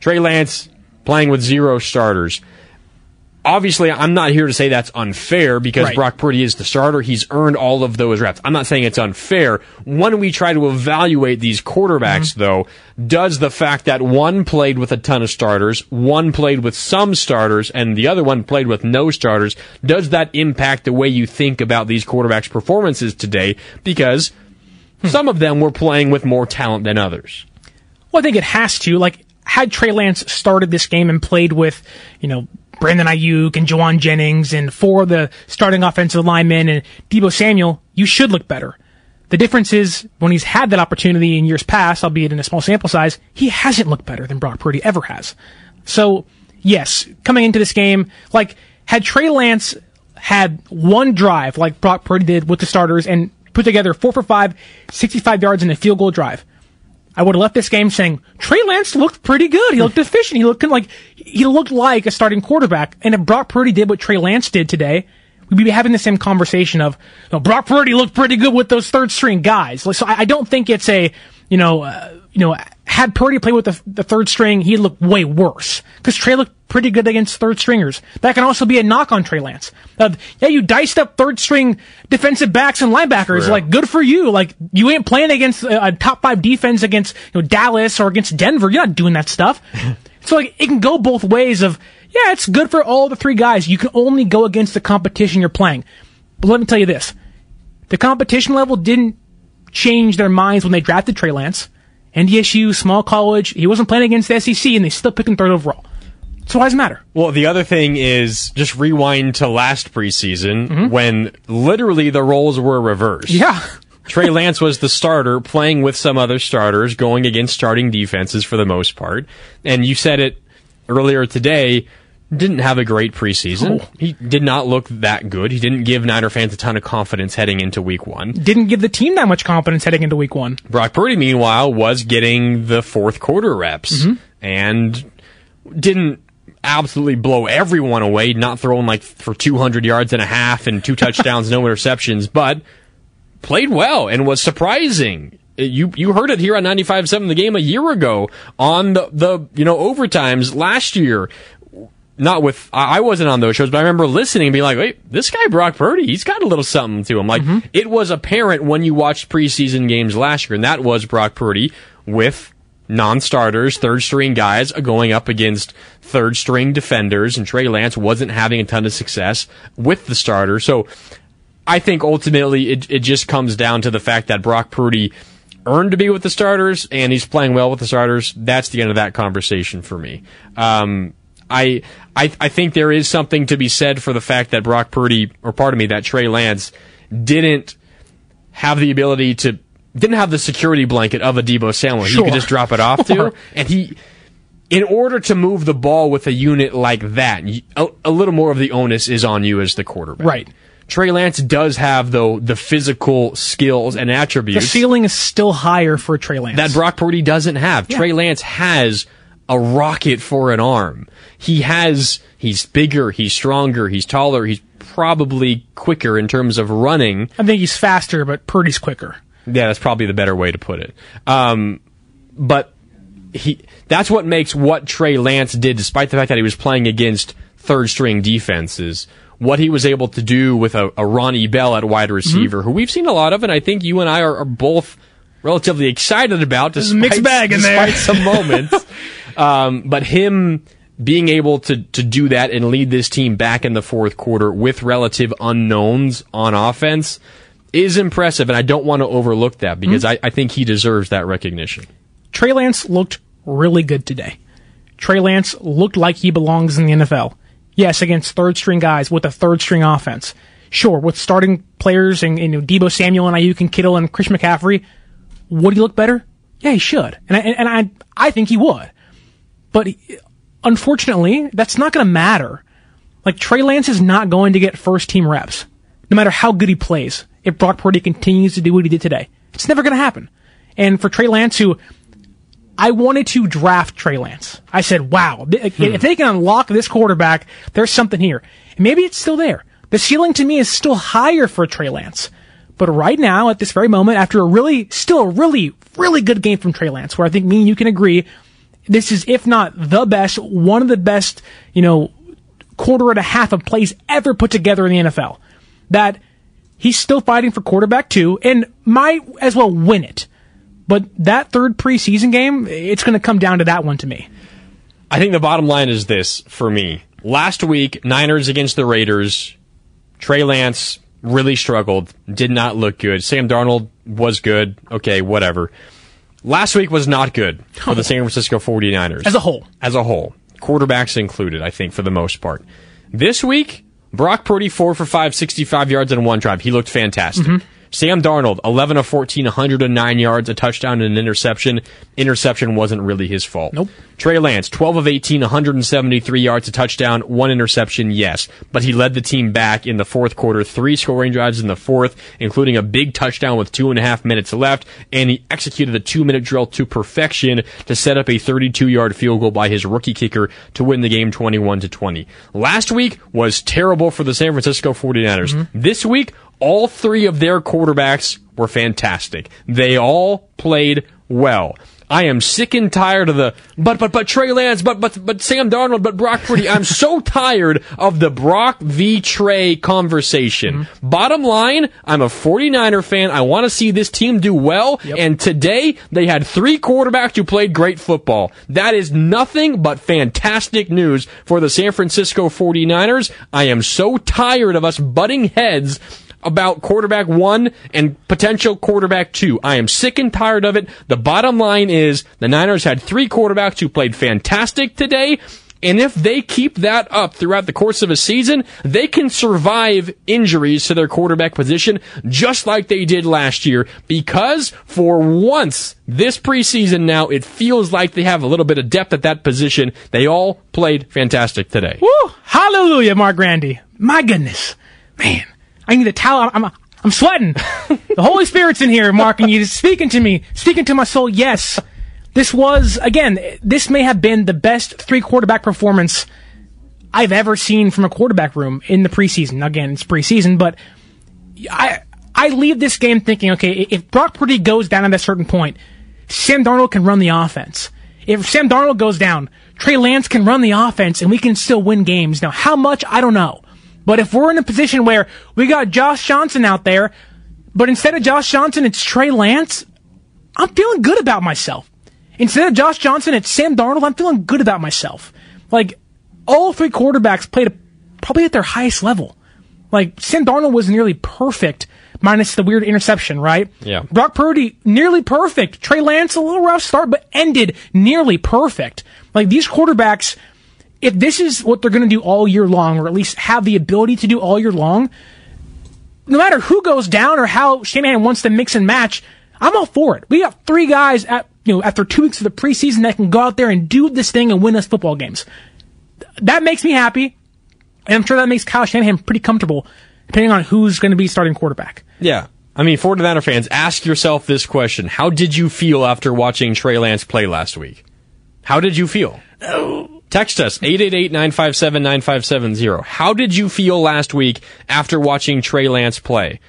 Trey Lance playing with zero starters. Obviously, I'm not here to say that's unfair because Right. Brock Purdy is the starter. He's earned all of those reps. I'm not saying it's unfair. When we try to evaluate these quarterbacks, Mm-hmm. though, does the fact that one played with a ton of starters, one played with some starters, and the other one played with no starters, does that impact the way you think about these quarterbacks' performances today? Because Hmm. some of them were playing with more talent than others. Well, I think it has to. Like, had Trey Lance started this game and played with, you know, Brandon Aiyuk and Jauan Jennings and four of the starting offensive linemen and Deebo Samuel, you should look better. The difference is when he's had that opportunity in years past, albeit in a small sample size, he hasn't looked better than Brock Purdy ever has. So, yes, coming into this game, like, had Trey Lance had one drive like Brock Purdy did with the starters and put together four for five, 65 yards in a field goal drive, I would have left this game saying Trey Lance looked pretty good. He looked efficient. He looked like he looked like a starting quarterback. And if Brock Purdy did what Trey Lance did today, we'd be having the same conversation of no, Brock Purdy looked pretty good with those third string guys. So I, I don't think it's a you know uh, you know had Purdy play with the, the third string, he'd look way worse because Trey looked pretty good against third stringers. That can also be a knock on Trey Lance. Uh, yeah, you diced up third string defensive backs and linebackers. True. Like, good for you. Like, you ain't playing against a, a top five defense against you know Dallas or against Denver. You're not doing that stuff. so like, it can go both ways. Of yeah, it's good for all the three guys. You can only go against the competition you're playing. But let me tell you this: the competition level didn't change their minds when they drafted Trey Lance. NDSU, small college, he wasn't playing against the SEC, and they still picked him third overall. So why does it matter? Well, the other thing is just rewind to last preseason Mm-hmm. when literally the roles were reversed. Yeah. Trey Lance was the starter, playing with some other starters, going against starting defenses for the most part. And you said it earlier today, didn't have a great preseason. Oh. He did not look that good. He didn't give Niner fans a ton of confidence heading into week one. Didn't give the team that much confidence heading into week one. Brock Purdy, meanwhile, was getting the fourth quarter reps Mm-hmm. and didn't absolutely blow everyone away, not throwing like for 200 yards and a half and two touchdowns, no interceptions, but played well and was surprising. You you heard it here on 95.7 the game a year ago on the, the you know overtimes last year. Not with I wasn't on those shows, but I remember listening and being like, "Wait, this guy Brock Purdy, he's got a little something to him." Like it was apparent when you watched preseason games last year, and that was Brock Purdy with non-starters, third string guys going up against third string defenders, and Trey Lance wasn't having a ton of success with the starter. So I think ultimately it, it just comes down to the fact that Brock Purdy earned to be with the starters and he's playing well with the starters. That's the end of that conversation for me. Um, I, I, I think there is something to be said for the fact that Brock Purdy, or pardon me, that Trey Lance didn't have the ability to, didn't have the security blanket of a Deebo Samuel. He Sure. could just drop it off to. And he, in order to move the ball with a unit like that, a little more of the onus is on you as the quarterback. Right. Trey Lance does have though the physical skills and attributes. The ceiling is still higher for Trey Lance. that Brock Purdy doesn't have. Trey Lance has a rocket for an arm. He has he's bigger, he's stronger, he's taller, he's probably quicker in terms of running. I think he's faster, but Purdy's quicker. Yeah, that's probably the better way to put it. Um, but he that's what makes what Trey Lance did, despite the fact that he was playing against third string defenses, what he was able to do with a, a Ronnie Bell at wide receiver, who we've seen a lot of, and I think you and I are, are both relatively excited about despite, mixed bag in there. despite some moments. um, but him being able to to do that and lead this team back in the fourth quarter with relative unknowns on offense is impressive, and I don't want to overlook that because I, I think he deserves that recognition. Trey Lance looked really good today. Trey Lance looked like he belongs in the NFL. Yes, against third string guys with a third string offense. Sure, with starting players and, and you know, Deebo Samuel and Aiyuk and Kittle and Chris McCaffrey, would he look better? Yeah, he should, and I, and I I think he would. But he- unfortunately, that's not going to matter. Like Trey Lance is not going to get first team reps, no matter how good he plays. If Brock Purdy continues to do what he did today, it's never going to happen. And for Trey Lance, who I wanted to draft Trey Lance. I said, wow, th- hmm. if they can unlock this quarterback, there's something here. And maybe it's still there. The ceiling to me is still higher for Trey Lance. But right now, at this very moment, after a really, still a really, really good game from Trey Lance, where I think me and you can agree, this is, if not the best, one of the best, you know, quarter and a half of plays ever put together in the NFL. That he's still fighting for quarterback two and might as well win it. But that third preseason game, it's going to come down to that one to me. I think the bottom line is this for me. Last week, Niners against the Raiders, Trey Lance really struggled, did not look good. Sam Darnold was good. Okay, whatever. Last week was not good for the San Francisco 49ers. As a whole. As a whole. Quarterbacks included, I think, for the most part. This week, Brock Purdy, 4 for 5, 65 yards on one drive. He looked fantastic. Mm-hmm. Sam Darnold, 11 of 14, 109 yards, a touchdown and an interception. Interception wasn't really his fault. Nope. Trey Lance, 12 of 18, 173 yards, a touchdown, one interception, yes. But he led the team back in the fourth quarter, three scoring drives in the fourth, including a big touchdown with two and a half minutes left, and he executed a two minute drill to perfection to set up a 32 yard field goal by his rookie kicker to win the game 21 to 20. Last week was terrible for the San Francisco 49ers. Mm-hmm. This week, all three of their quarterbacks were fantastic. They all played well. I am sick and tired of the but but but Trey Lance, but but but Sam Darnold, but Brock Purdy. I'm so tired of the Brock v Trey conversation. Mm-hmm. Bottom line, I'm a 49er fan. I want to see this team do well. And today they had three quarterbacks who played great football. That is nothing but fantastic news for the San Francisco 49ers. I am so tired of us butting heads about quarterback one and potential quarterback two. I am sick and tired of it. The bottom line is the Niners had three quarterbacks who played fantastic today. And if they keep that up throughout the course of a season, they can survive injuries to their quarterback position just like they did last year because for once this preseason now, it feels like they have a little bit of depth at that position. They all played fantastic today. Woo! Hallelujah, Marc Grandi. My goodness. Man, I need a towel. I'm, I'm, I'm sweating. the Holy Spirit's in here, Marc, and you're speaking to me, speaking to my soul. Yes. This was, again, this may have been the best three quarterback performance I've ever seen from a quarterback room in the preseason. Again, it's preseason, but I, I leave this game thinking, okay, if Brock Purdy goes down at a certain point, Sam Darnold can run the offense. If Sam Darnold goes down, Trey Lance can run the offense and we can still win games. Now, how much? I don't know. But if we're in a position where we got Josh Johnson out there, but instead of Josh Johnson, it's Trey Lance, I'm feeling good about myself. Instead of Josh Johnson, it's Sam Darnold, I'm feeling good about myself. Like, all three quarterbacks played probably at their highest level. Like, Sam Darnold was nearly perfect, minus the weird interception, right? Yeah. Brock Purdy, nearly perfect. Trey Lance, a little rough start, but ended nearly perfect. Like, these quarterbacks, if this is what they're going to do all year long, or at least have the ability to do all year long, no matter who goes down or how Shanahan wants to mix and match, I'm all for it. We got three guys at, you know, after two weeks of the preseason that can go out there and do this thing and win us football games. That makes me happy. And I'm sure that makes Kyle Shanahan pretty comfortable, depending on who's going to be starting quarterback. Yeah. I mean, 49er fans, ask yourself this question. How did you feel after watching Trey Lance play last week? How did you feel? Oh, Text us, 888-957-9570. How did you feel last week after watching Trey Lance play?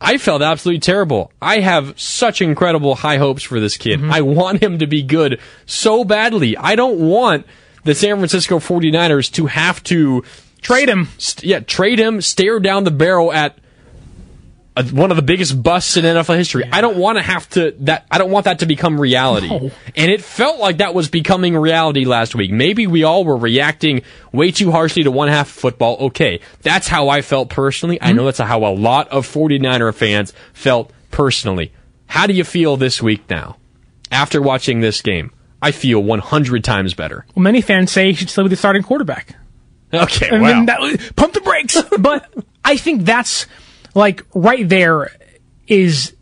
I felt absolutely terrible. I have such incredible high hopes for this kid. Mm-hmm. I want him to be good so badly. I don't want the San Francisco 49ers to have to trade him. St- yeah, trade him, stare down the barrel at one of the biggest busts in NFL history. I don't want to have to that. I don't want that to become reality. No. And it felt like that was becoming reality last week. Maybe we all were reacting way too harshly to one half football. Okay, that's how I felt personally. I know mm-hmm. that's how a lot of 49er fans felt personally. How do you feel this week now? After watching this game, I feel 100 times better. Well, many fans say he should still be the starting quarterback. Okay, wow. that, pump the brakes. but I think that's like right there is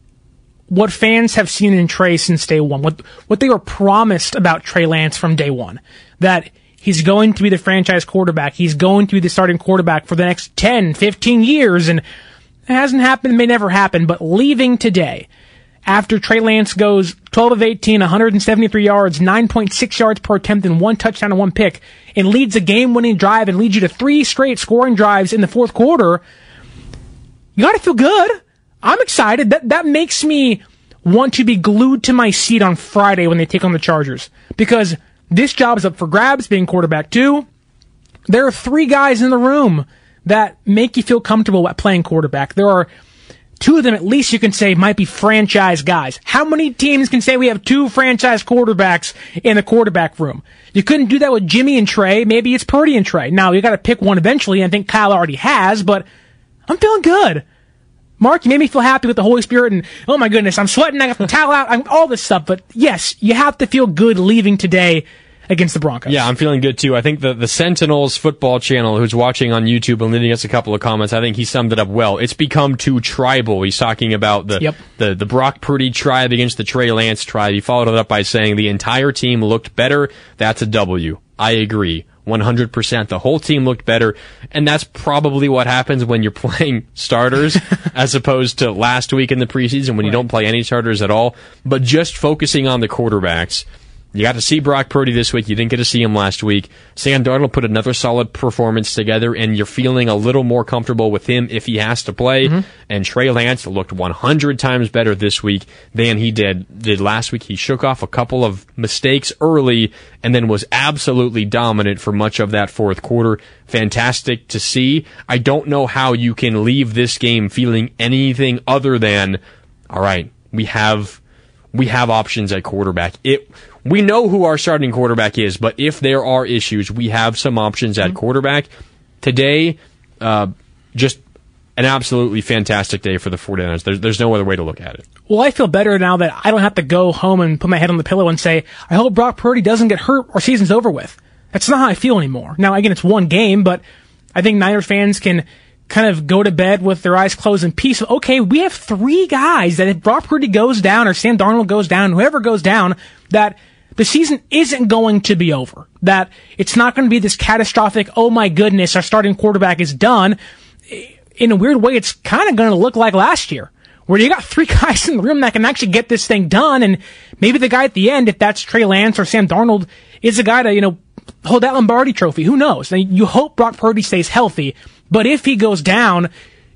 what fans have seen in Trey since day one. What what they were promised about Trey Lance from day one. That he's going to be the franchise quarterback. He's going to be the starting quarterback for the next 10, 15 years. And it hasn't happened, may never happen. But leaving today, after Trey Lance goes 12 of 18, 173 yards, 9.6 yards per attempt, and one touchdown and one pick, and leads a game winning drive and leads you to three straight scoring drives in the fourth quarter, you gotta feel good. I'm excited. That, that makes me want to be glued to my seat on Friday when they take on the Chargers. Because this job is up for grabs, being quarterback two. There are three guys in the room that make you feel comfortable at playing quarterback. There are two of them at least you can say might be franchise guys. How many teams can say we have two franchise quarterbacks in the quarterback room? You couldn't do that with Jimmy and Trey. Maybe it's Purdy and Trey. Now you got to pick one eventually. I think Kyle already has, but I'm feeling good. Marc, you made me feel happy with the Holy Spirit, and oh my goodness, I'm sweating. I got the towel out. I'm all this stuff, but yes, you have to feel good leaving today. against the Broncos. Yeah, I'm feeling good too. I think the, the Sentinels football channel, who's watching on YouTube and leaving us a couple of comments, I think he summed it up well. It's become too tribal. He's talking about the Yep. the, the Brock Purdy tribe against the Trey Lance tribe. He followed it up by saying the entire team looked better. That's a W. I agree. 100%. The whole team looked better. And that's probably what happens when you're playing starters as opposed to last week in the preseason when you don't play any starters at all. But just focusing on the quarterbacks, you got to see Brock Purdy this week. You didn't get to see him last week. Sam Darnold put another solid performance together, and you're feeling a little more comfortable with him if he has to play. Mm-hmm. And Trey Lance looked 100 times better this week than he did did last week. He shook off a couple of mistakes early, and then was absolutely dominant for much of that fourth quarter. Fantastic to see. I don't know how you can leave this game feeling anything other than, all right, we have we have options at quarterback. It we know who our starting quarterback is, but if there are issues, we have some options at quarterback. Today, uh, just an absolutely fantastic day for the 49ers. There's, there's no other way to look at it. Well, I feel better now that I don't have to go home and put my head on the pillow and say, I hope Brock Purdy doesn't get hurt or season's over with. That's not how I feel anymore. Now, again, it's one game, but I think Niners fans can kind of go to bed with their eyes closed in peace. Okay, we have three guys that if Brock Purdy goes down or Sam Darnold goes down, whoever goes down, that the season isn't going to be over. That it's not going to be this catastrophic, oh my goodness, our starting quarterback is done. In a weird way, it's kind of going to look like last year where you got three guys in the room that can actually get this thing done. And maybe the guy at the end, if that's Trey Lance or Sam Darnold, is a guy to, you know, hold that Lombardi trophy. Who knows? Now, you hope Brock Purdy stays healthy, but if he goes down,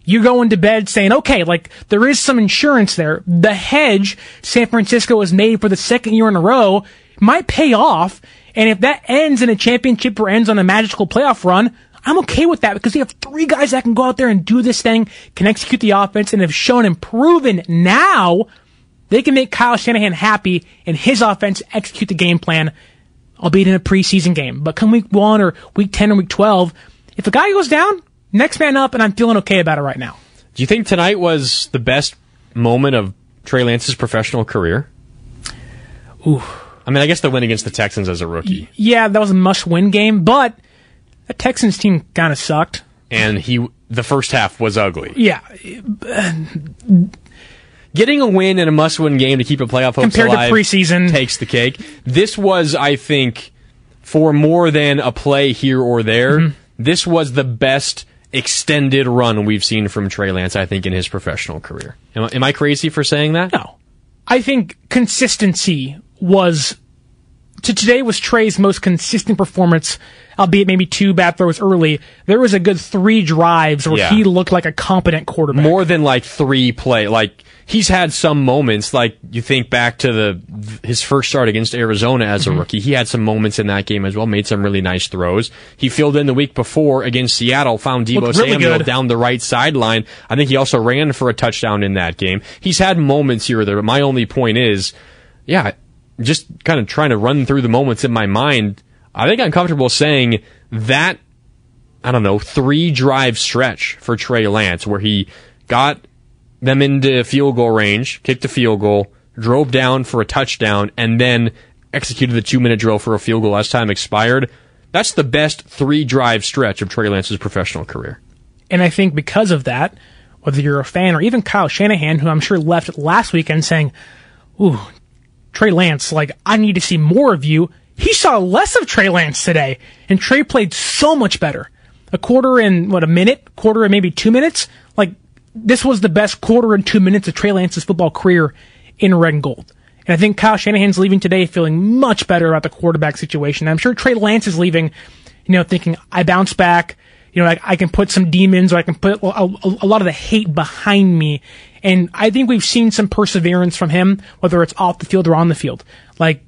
you're going to bed saying, okay, like there is some insurance there. The hedge San Francisco has made for the second year in a row might pay off. And if that ends in a championship or ends on a magical playoff run, I'm okay with that because they have three guys that can go out there and do this thing, can execute the offense, and have shown and proven now they can make Kyle Shanahan happy and his offense execute the game plan, albeit in a preseason game. But come week one or week 10 or week 12, if a guy goes down, next man up, and I'm feeling okay about it right now. Do you think tonight was the best moment of Trey Lance's professional career? Ooh. I mean, I guess the win against the Texans as a rookie. Yeah, that was a must win game, but the Texans team kind of sucked. And he, the first half was ugly. Yeah. Getting a win in a must-win game to keep a playoff hopes Compared to alive preseason. takes the cake. This was, I think, for more than a play here or there. Mm-hmm. This was the best extended run we've seen from Trey Lance. I think in his professional career. Am, I- am I crazy for saying that? No. I think consistency was to today was Trey's most consistent performance, albeit maybe two bad throws early. There was a good three drives where Yeah. he looked like a competent quarterback. more than like three play. Like he's had some moments. Like you think back to the his first start against Arizona as Mm-hmm. a rookie. He had some moments in that game as well. Made some really nice throws. He filled in the week before against Seattle. Found Deebo Looked Samuel down the right sideline. I think he also ran for a touchdown in that game. He's had moments here or there. But my only point is, yeah, just kind of trying to run through the moments in my mind. I think I'm comfortable saying that I don't know, three drive stretch for Trey Lance where he got them into field goal range, kicked a field goal, drove down for a touchdown, and then executed the two minute drill for a field goal as time expired. That's the best three drive stretch of Trey Lance's professional career. And I think because of that, whether you're a fan or even Kyle Shanahan, who I'm sure left last weekend saying, Ooh, Trey Lance, like, I need to see more of you. He saw less of Trey Lance today, and Trey played so much better. A quarter in, what, a minute? Quarter in maybe two minutes? This was the best quarter and two minutes of Trey Lance's football career in red and gold. And I think Kyle Shanahan's leaving today feeling much better about the quarterback situation. I'm sure Trey Lance is leaving, you know, thinking, I bounce back. You know, I, I can put some demons or I can put a, a, a lot of the hate behind me. And I think we've seen some perseverance from him, whether it's off the field or on the field. Like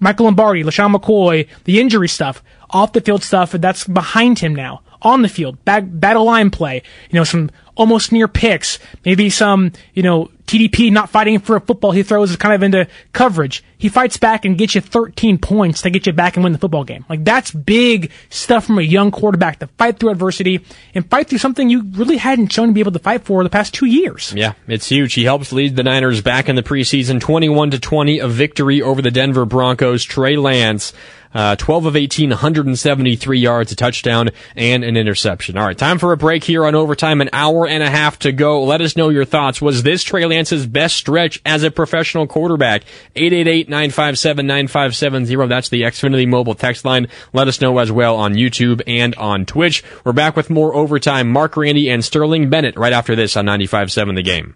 Michael Lombardi, LeSean McCoy, the injury stuff, off the field stuff, that's behind him now. On the field, battle line play, you know, some almost near picks, maybe some, you know, TDP not fighting for a football he throws is kind of into coverage. He fights back and gets you 13 points to get you back and win the football game. Like that's big stuff from a young quarterback to fight through adversity and fight through something you really hadn't shown to be able to fight for the past two years. Yeah, it's huge. He helps lead the Niners back in the preseason 21 to 20, a victory over the Denver Broncos. Trey Lance Uh, 12 of 18, 173 yards, a touchdown, and an interception. All right, time for a break here on overtime. An hour and a half to go. Let us know your thoughts. Was this Trey Lance's best stretch as a professional quarterback? 888-957-9570. That's the Xfinity mobile text line. Let us know as well on YouTube and on Twitch. We're back with more overtime. Marc Grandi and Sterling Bennett right after this on 95.7 The Game.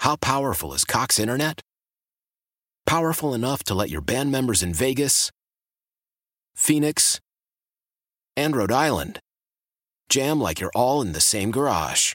How powerful is Cox Internet? Powerful enough to let your band members in Vegas, Phoenix, and Rhode Island jam like you're all in the same garage.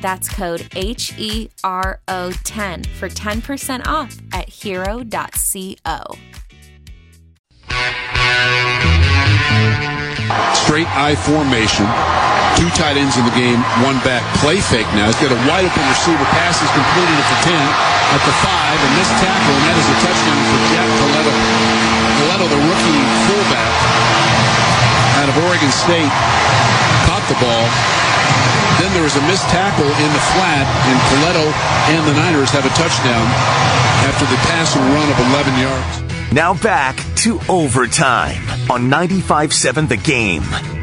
That's code H E R O 10 for 10% off at hero.co. Straight I formation. Two tight ends in the game, one back. Play fake now. He's got a wide open receiver. Pass is completed at the 10, at the 5, and this tackle, and that is a touchdown for Jack Colletto. Colletto, the rookie fullback out of Oregon State, caught the ball. Then there was a missed tackle in the flat, and Colletto and the Niners have a touchdown after the pass and run of 11 yards. Now back to overtime on 95.7 The Game.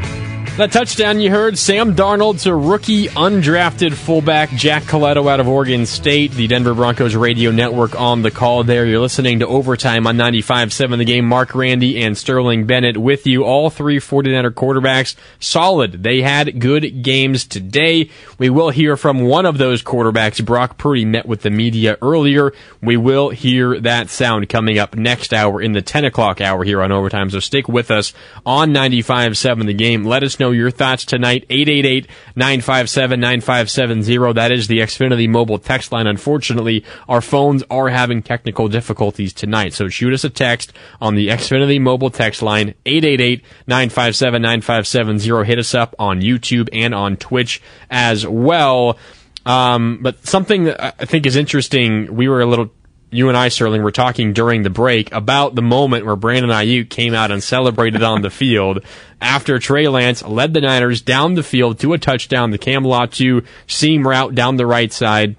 That touchdown you heard, Sam Darnold to rookie undrafted fullback Jack Colletto out of Oregon State. The Denver Broncos radio network on the call there. You're listening to Overtime on 95.7 The Game. Marc Grandi and Sterling Bennett with you. All three 49er quarterbacks solid. They had good games today. We will hear from one of those quarterbacks. Brock Purdy met with the media earlier. We will hear that sound coming up next hour in the 10 o'clock hour here on Overtime. So stick with us on 95.7 The Game. Let us know your thoughts tonight. 888-957-9570. That is the Xfinity mobile text line. Unfortunately, our phones are having technical difficulties tonight. So shoot us a text on the Xfinity mobile text line. 888-957-9570. Hit us up on YouTube and on Twitch as well. Um, but something that I think is interesting, we were a little you and I, Sterling, were talking during the break about the moment where Brandon Aiyuk came out and celebrated on the field after Trey Lance led the Niners down the field to a touchdown, the Cam Latu seam route down the right side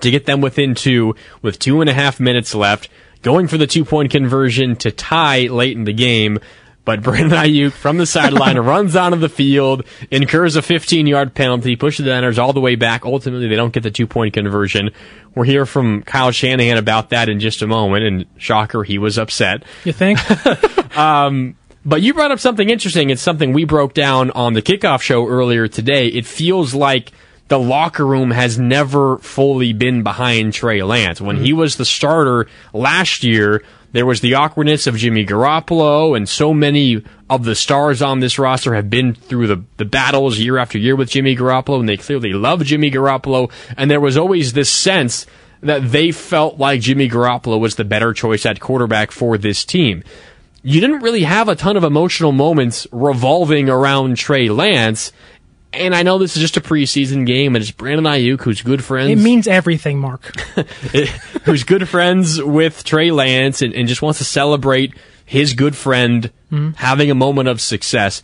to get them within two with two and a half minutes left, going for the two point conversion to tie late in the game. But Brandon Aiyuk from the sideline runs onto the field, incurs a 15 yard penalty, pushes the Niners all the way back. Ultimately, they don't get the two point conversion. We'll hear from Kyle Shanahan about that in just a moment. And shocker, he was upset. You think? um, but you brought up something interesting. It's something we broke down on the kickoff show earlier today. It feels like the locker room has never fully been behind Trey Lance. When he was the starter last year, there was the awkwardness of Jimmy Garoppolo, and so many of the stars on this roster have been through the, the battles year after year with Jimmy Garoppolo, and they clearly love Jimmy Garoppolo. And there was always this sense that they felt like Jimmy Garoppolo was the better choice at quarterback for this team. You didn't really have a ton of emotional moments revolving around Trey Lance. And I know this is just a preseason game, and it's Brandon Aiyuk, who's good friends. It means everything, Marc. who's good friends with Trey Lance and, and just wants to celebrate his good friend Mhm. having a moment of success.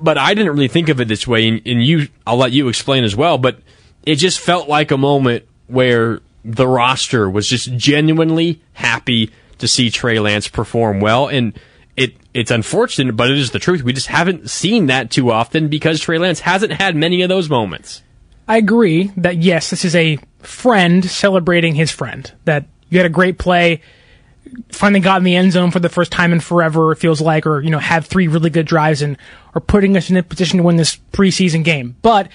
But I didn't really think of it this way, and, and you, I'll let you explain as well. But it just felt like a moment where the roster was just genuinely happy to see Trey Lance perform well, and it it's unfortunate, but it is the truth. We just haven't seen that too often because Trey Lance hasn't had many of those moments. I agree that yes, this is a friend celebrating his friend. That you had a great play, finally got in the end zone for the first time in forever, it feels like, or, you know, have three really good drives and are putting us in a position to win this preseason game. But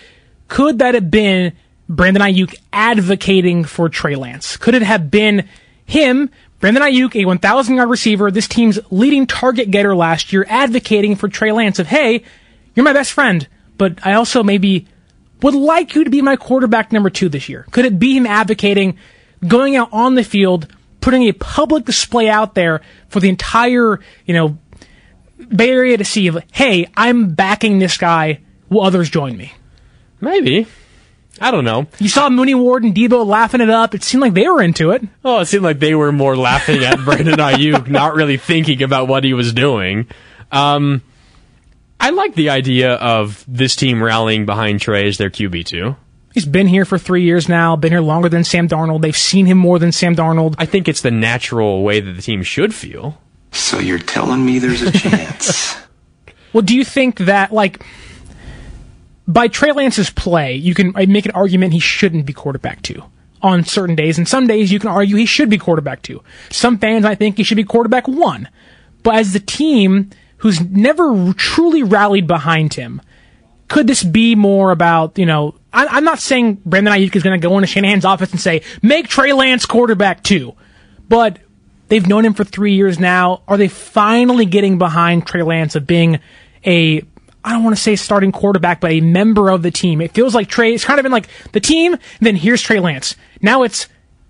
could that have been Brandon Aiyuk advocating for Trey Lance? Could it have been him, Brandon Aiyuk, a 1,000 yard receiver, this team's leading target getter last year, advocating for Trey Lance of, hey, you're my best friend, but I also maybe would like you to be my quarterback number two this year? Could it be him advocating, going out on the field, putting a public display out there for the entire, you know, Bay Area to see of, hey, I'm backing this guy, will others join me? Maybe. I don't know. You saw Mooney Ward and Deebo laughing it up. It seemed like they were into it. Oh, it seemed like they were more laughing at Brandon Aiyuk, not really thinking about what he was doing. Um, I like the idea of this team rallying behind Trey as their QB two. He's been here for three years now, been here longer than Sam Darnold. They've seen him more than Sam Darnold. I think it's the natural way that the team should feel. So you're telling me there's a chance? Well, do you think that, like, by Trey Lance's play, you can uh, make an argument he shouldn't be quarterback two on certain days, and some days you can argue he should be quarterback two. Some fans, I think, he should be quarterback one. But as the team who's never truly rallied behind him, could this be more about, you know, I, I'm not saying Brandon Aiyuk is going to go into Shanahan's office and say, make Trey Lance quarterback two, but they've known him for three years now. Are they finally getting behind Trey Lance of being a, I don't want to say starting quarterback, but a member of the team? It feels like Trey, it's kind of been like the team, then here's Trey Lance. Now it's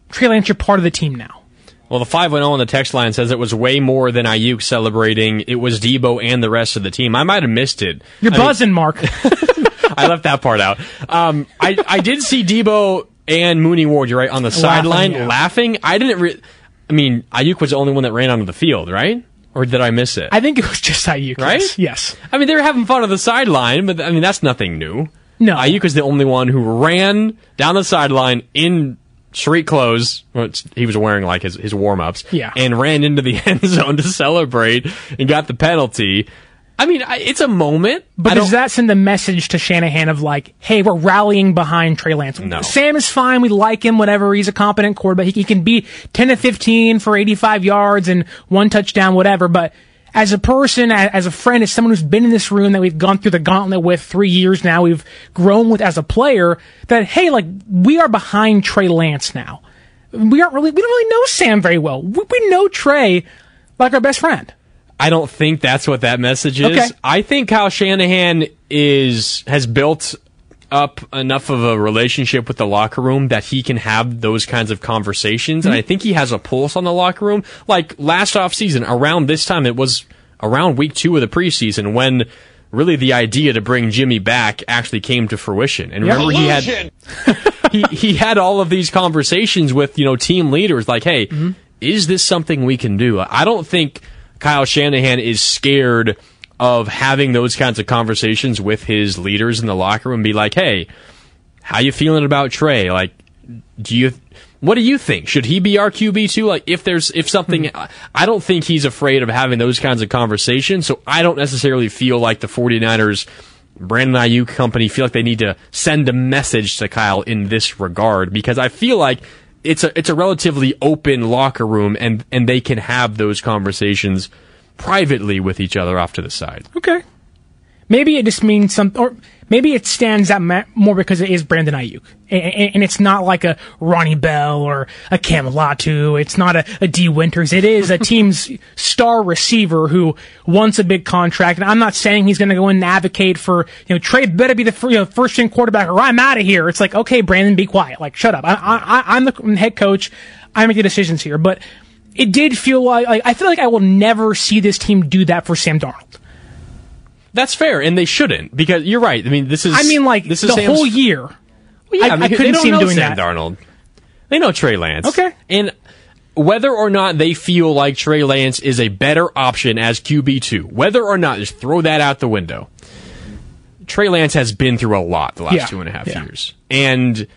Trey Lance, you're part of the team now. Well, the 5 0 on the text line says it was way more than Aiyuk celebrating. It was Deebo and the rest of the team. I might have missed it. You're I mean, buzzing, Marc. I left that part out. Um, I, I did see Deebo and Mooney Ward, you're right, on the Laughing, sideline yeah. laughing. I didn't re- I mean, Aiyuk was the only one that ran onto the field, right? Or did I miss it? I think it was just Aiyuk. Right? Yes. yes. I mean, they were having fun on the sideline, but I mean, that's nothing new. No. Aiyuk was the only one who ran down the sideline in street clothes. it's- He was wearing like his, his warm ups. Yeah. And ran into the end zone to celebrate and got the penalty. I mean, I- it's a moment. But does that send a message to Shanahan of like, hey, we're rallying behind Trey Lance? No. Sam is fine. We like him, whatever. He's a competent quarterback. He, he can be 10 to 15 for 85 yards and one touchdown, whatever. But as a person, as a friend, as someone who's been in this room that we've gone through the gauntlet with three years now, we've grown with as a player, that, hey, like, we are behind Trey Lance now. We aren't really, we don't really know Sam very well. We, we know Trey like our best friend. I don't think that's what that message is. Okay. I think Kyle Shanahan is has built up enough of a relationship with the locker room that he can have those kinds of conversations. And mm-hmm. I think he has a pulse on the locker room. Like last offseason, around this time, it was around week two of the preseason when really the idea to bring Jimmy back actually came to fruition. And Yeah. remember, he had he, he had all of these conversations with, you know, team leaders like, hey, mm-hmm. is this something we can do? I don't think Kyle Shanahan is scared of having those kinds of conversations with his leaders in the locker room be like, hey, how you feeling about Trey? Like, do you, what do you think? Should he be our QB too? Like, if there's, if something, hmm. I don't think he's afraid of having those kinds of conversations. So I don't necessarily feel like the 49ers Brandon Aiyuk company feel like they need to send a message to Kyle in this regard because I feel like it's a it's a relatively open locker room and and they can have those conversations privately with each other off to the side. Okay. Maybe it just means some, or maybe it stands out more because it is Brandon Aiyuk, and, it's not like a Ronnie Bell or a Cam Latu. It's not a, a Dee Winters. It is a team's star receiver who wants a big contract. And I'm not saying he's going to go and advocate for you know Trey better be the you know, first string quarterback or I'm out of here. It's like okay, Brandon, be quiet. Like shut up. I, I, I'm the head coach. I make the decisions here, but. It did feel like, like I feel like I will never see this team do that for Sam Darnold. That's fair, and they shouldn't because you're right. I mean, this is. I mean, like this the is Sam's, whole year. Well, yeah, I, I, mean, I they couldn't see him know doing Sam that. Darnold. They know Trey Lance. Okay. And whether or not they feel like Trey Lance is a better option as QB two, whether or not, just throw that out the window. Trey Lance has been through a lot the last Yeah. two and a half Yeah. years, and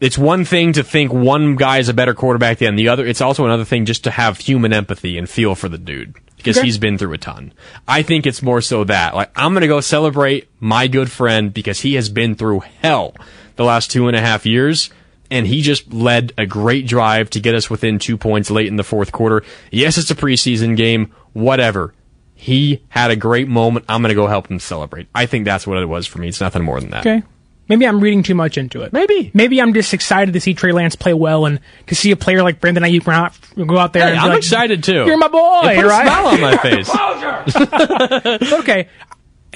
it's one thing to think one guy is a better quarterback than the other. It's also another thing just to have human empathy and feel for the dude because Okay. he's been through a ton. I think it's more so that like I'm gonna go celebrate my good friend because he has been through hell the last two and a half years. And he just led a great drive to get us within two points late in the fourth quarter. Yes, it's a preseason game. Whatever. He had a great moment. I'm going to go help him celebrate. I think that's what it was for me. It's nothing more than that. Okay. Maybe I'm reading too much into it. Maybe. Maybe I'm just excited to see Trey Lance play well and to see a player like Brandon Aiyuk go out there Hey, and I'm like, excited too. You're my boy, It put right? a smile on my face. Okay.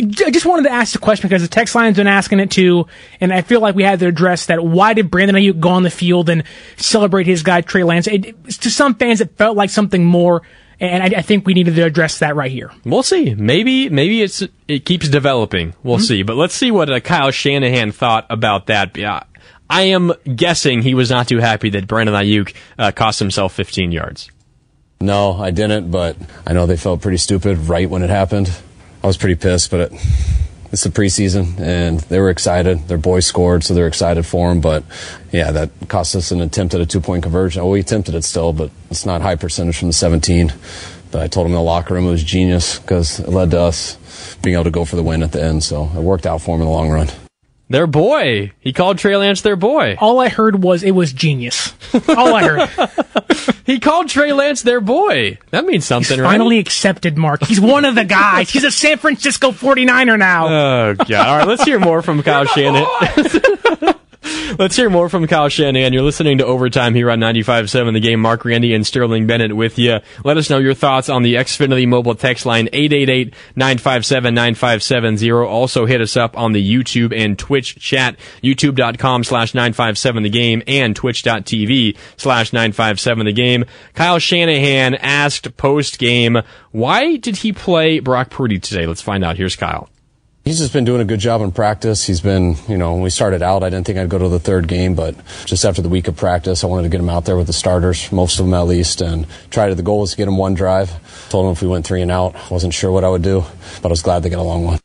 I just wanted to ask the question because the text line's been asking it too, and I feel like we had to address that. Why did Brandon Aiyuk go on the field and celebrate his guy Trey Lance? It, to some fans, it felt like something more, and I, I think we needed to address that right here. We'll see. Maybe maybe it's it keeps developing. We'll Mm-hmm. see. But let's see what uh, Kyle Shanahan thought about that. Yeah, I am guessing he was not too happy that Brandon Aiyuk uh, cost himself 15 yards. No, I didn't, but I know they felt pretty stupid right when it happened. I was pretty pissed, but it, it's the preseason, and they were excited. Their boys scored, so they're excited for him. But yeah, that cost us an attempt at a two point conversion. Oh, we attempted it still, but it's not high percentage from the 17. But I told him in the locker room it was genius because it led to us being able to go for the win at the end. So it worked out for him in the long run. Their boy. He called Trey Lance their boy. All I heard was it was genius. All I heard. he called Trey Lance their boy. That means something, He's right? finally accepted Marc. He's one of the guys. He's a San Francisco 49er now. Oh god! All right, let's hear more from Kyle Shanahan. let's hear more from Kyle Shanahan. You're listening to Overtime here on 95.7 The Game. Marc Grandi and Sterling Bennett with you. Let us know your thoughts on the Xfinity mobile text line 888-957-9570. Also hit us up on the YouTube and Twitch chat, youtube.com slash 957 The Game and twitch.tv slash 957 The Game. Kyle Shanahan asked post-game, why did he play Brock Purdy today? Let's find out. Here's Kyle. He's just been doing a good job in practice. He's been, you know, when we started out, I didn't think I'd go to the third game, but just after the week of practice, I wanted to get him out there with the starters, most of them at least, and tried. The goal was to get him one drive. Told him if we went three and out, wasn't sure what I would do, but I was glad they got a long one.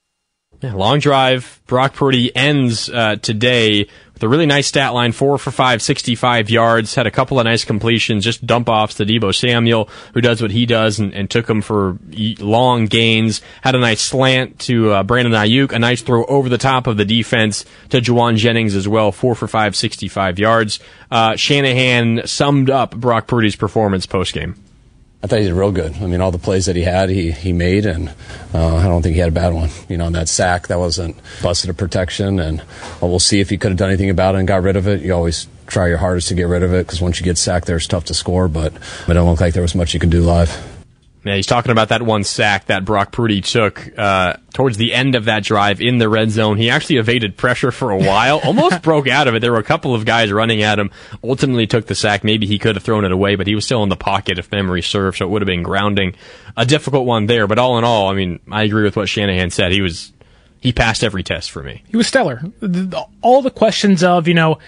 Yeah, long drive. Brock Purdy ends uh, today a really nice stat line: four for five, 65 yards. Had a couple of nice completions, just dump offs to Deebo Samuel, who does what he does, and, and took him for long gains. Had a nice slant to uh, Brandon Aiyuk, a nice throw over the top of the defense to Jauan Jennings as well. Four for five, 65 yards. Uh, Shanahan summed up Brock Purdy's performance post game. I thought he did real good. I mean, all the plays that he had, he, he made, and uh, I don't think he had a bad one. You know, on that sack, that wasn't busted a protection, and well, we'll see if he could have done anything about it and got rid of it. You always try your hardest to get rid of it because once you get sacked there, it's tough to score, but it don't look like there was much you could do live. Yeah, he's talking about that one sack that Brock Purdy took uh, towards the end of that drive in the red zone. He actually evaded pressure for a while, almost broke out of it. There were a couple of guys running at him. Ultimately, took the sack. Maybe he could have thrown it away, but he was still in the pocket if memory serves. So it would have been grounding. A difficult one there, but all in all, I mean, I agree with what Shanahan said. He was he passed every test for me. He was stellar. All the questions of, you know,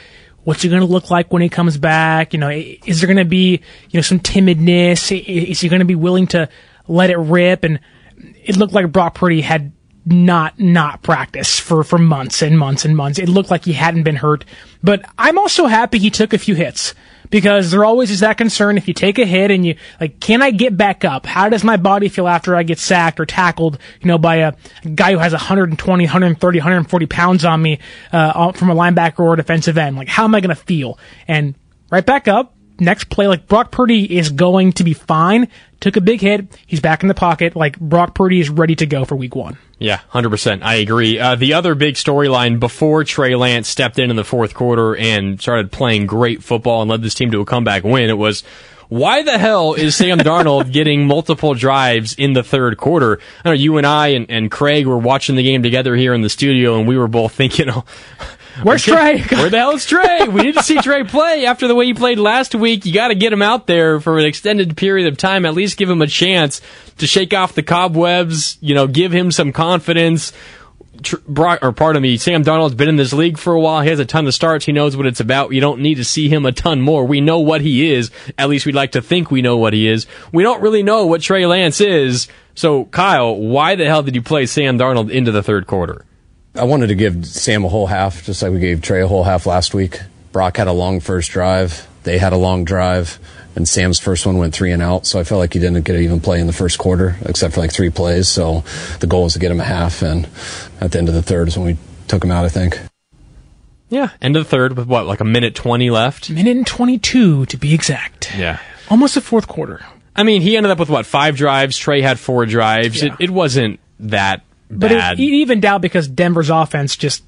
what's he going to look like when he comes back? You know, is there going to be, you know, some timidness? Is he going to be willing to let it rip? And it looked like Brock Purdy had not, not practiced for, for months and months and months. It looked like he hadn't been hurt. But I'm also happy he took a few hits because there always is that concern if you take a hit and you like can i get back up? How does my body feel after i get sacked or tackled you know by a guy who has 120 130 140 pounds on me uh, from a linebacker or a defensive end? Like how am i going to feel? And right back up next play like brock purdy is going to be fine. Took a big hit. He's back in the pocket. Like brock purdy is ready to go for week one Yeah, 100%. I agree. Uh, the other big storyline before Trey Lance stepped in in the fourth quarter and started playing great football and led this team to a comeback win, it was why the hell is Sam Darnold getting multiple drives in the third quarter? I know you and I and, and Craig were watching the game together here in the studio, and we were both thinking, oh, Where's Trey? Where the hell is Trey? We need to see Trey play after the way he played last week. You got to get him out there for an extended period of time. At least give him a chance to shake off the cobwebs. You know, give him some confidence. Brock, or pardon me, Sam Darnold's been in this league for a while. He has a ton of starts. He knows what it's about. You don't need to see him a ton more. We know what he is. At least we'd like to think we know what he is. We don't really know what Trey Lance is. So, Kyle, why the hell did you play Sam Darnold into the third quarter? I wanted to give Sam a whole half, just like we gave Trey a whole half last week. Brock had a long first drive. They had a long drive. And Sam's first one went three and out, so I felt like he didn't get to even play in the first quarter, except for like three plays. So the goal was to get him a half, and at the end of the third is when we took him out, I think. Yeah, end of the third with what, like a minute 20 left? Minute and 22 to be exact. Yeah. Almost a fourth quarter. I mean, he ended up with what, five drives? Trey had four drives. Yeah. It, it wasn't that But bad. it, evened out because Denver's offense just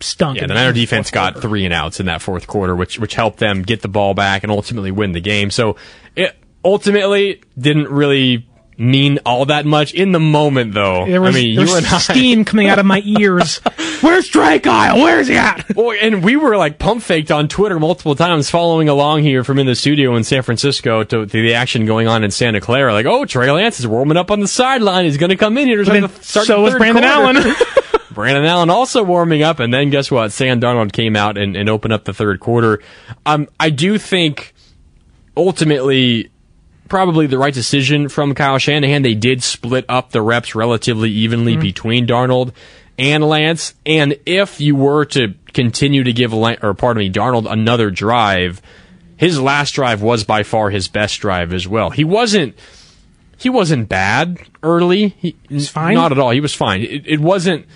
stunk. yeah, the Niner defense got quarter. three and outs in that fourth quarter, which which helped them get the ball back and ultimately win the game. So it ultimately didn't really mean all that much in the moment, though. There was, I mean, there you was and I, steam coming out of my ears. Where's Drake Kyle? Where's he at? Boy, and we were like pump faked on Twitter multiple times, following along here from in the studio in San Francisco to, to the action going on in Santa Clara. Like, oh, Trey Lance is warming up on the sideline. He's going to come in here to start then the, start so the was Brandon quarter. Allen. Brandon Allen also warming up, and then guess what? Sam Darnold came out and, and opened up the third quarter. Um, I do think ultimately probably the right decision from Kyle Shanahan. They did split up the reps relatively evenly mm-hmm. between Darnold and Lance. And if you were to continue to give, Lan- or pardon me, Darnold another drive, his last drive was by far his best drive as well. He wasn't. He wasn't bad early. He, He's fine? Not at all. He was fine. It, it wasn't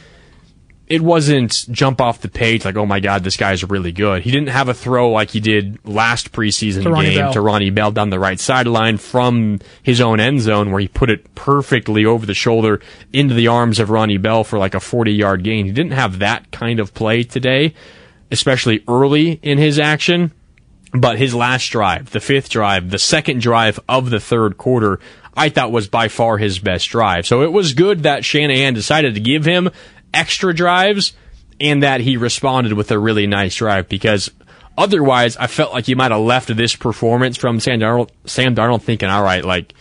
it wasn't jump off the page like, oh my god, this guy's really good. He didn't have a throw like he did last preseason To game Bell. to Ronnie Bell down the right sideline from his own end zone where he put it perfectly over the shoulder into the arms of Ronnie Bell for like a 40 yard gain. He didn't have that kind of play today, especially early in his action. But his last drive, the fifth drive, the second drive of the third quarter, I thought was by far his best drive. So it was good that Shanahan decided to give him extra drives and that he responded with a really nice drive because otherwise I felt like you might have left this performance from Sam Darnold, Sam Darnold thinking, all right, like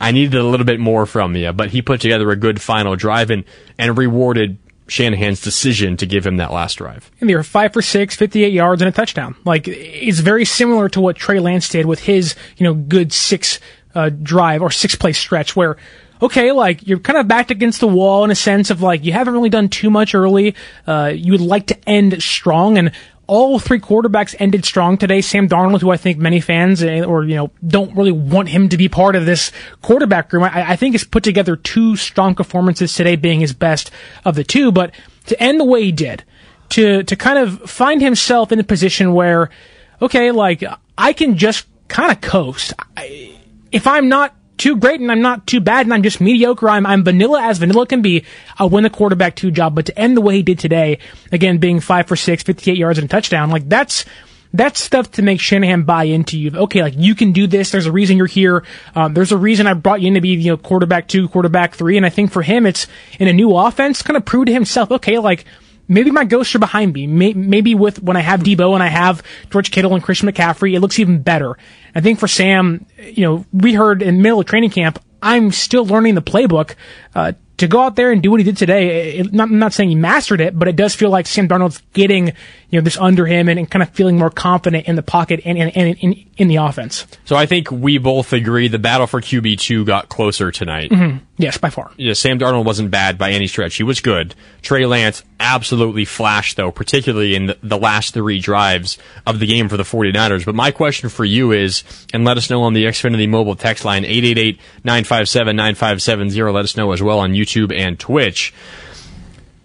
I needed a little bit more from you, but he put together a good final drive and, and rewarded Shanahan's decision to give him that last drive. And they were five for six, 58 yards and a touchdown. Like it's very similar to what Trey Lance did with his, you know, good six uh, drive or six play stretch where, okay, like you're kind of backed against the wall in a sense of like you haven't really done too much early. Uh, you would like to end strong and all three quarterbacks ended strong today. Sam Darnold, who I think many fans eh, or, you know, don't really want him to be part of this quarterback room, I, I think has put together two strong performances today being his best of the two. But to end the way he did, to, to kind of find himself in a position where, okay, like I can just kind of coast. I, if I'm not too great and I'm not too bad and I'm just mediocre, I'm, I'm vanilla as vanilla can be, I'll win the quarterback two job. But to end the way he did today, again, being five for six, 58 yards and a touchdown, like that's, that's stuff to make Shanahan buy into you. Okay, like you can do this. There's a reason you're here. Um, there's a reason I brought you in to be, you know, quarterback two, quarterback three. And I think for him, it's in a new offense, kind of prove to himself, okay, like, maybe my ghosts are behind me. May- Maybe with when I have Deebo and I have George Kittle and Christian McCaffrey, it looks even better. I think for Sam, you know, we heard in the middle of training camp, I'm still learning the playbook. Uh, to go out there and do what he did today, it, not, I'm not saying he mastered it, but it does feel like Sam Darnold's getting, you know, this under him and, and kind of feeling more confident in the pocket and, and, and in, in the offense. So I think we both agree the battle for QB2 got closer tonight. Mhm. Yes, by far. Yeah, Sam Darnold wasn't bad by any stretch. He was good. Trey Lance absolutely flashed, though, particularly in the, the last three drives of the game for the 49ers. But my question for you is, and let us know on the Xfinity mobile text line, 888-957-9570. Let us know as well on YouTube and Twitch.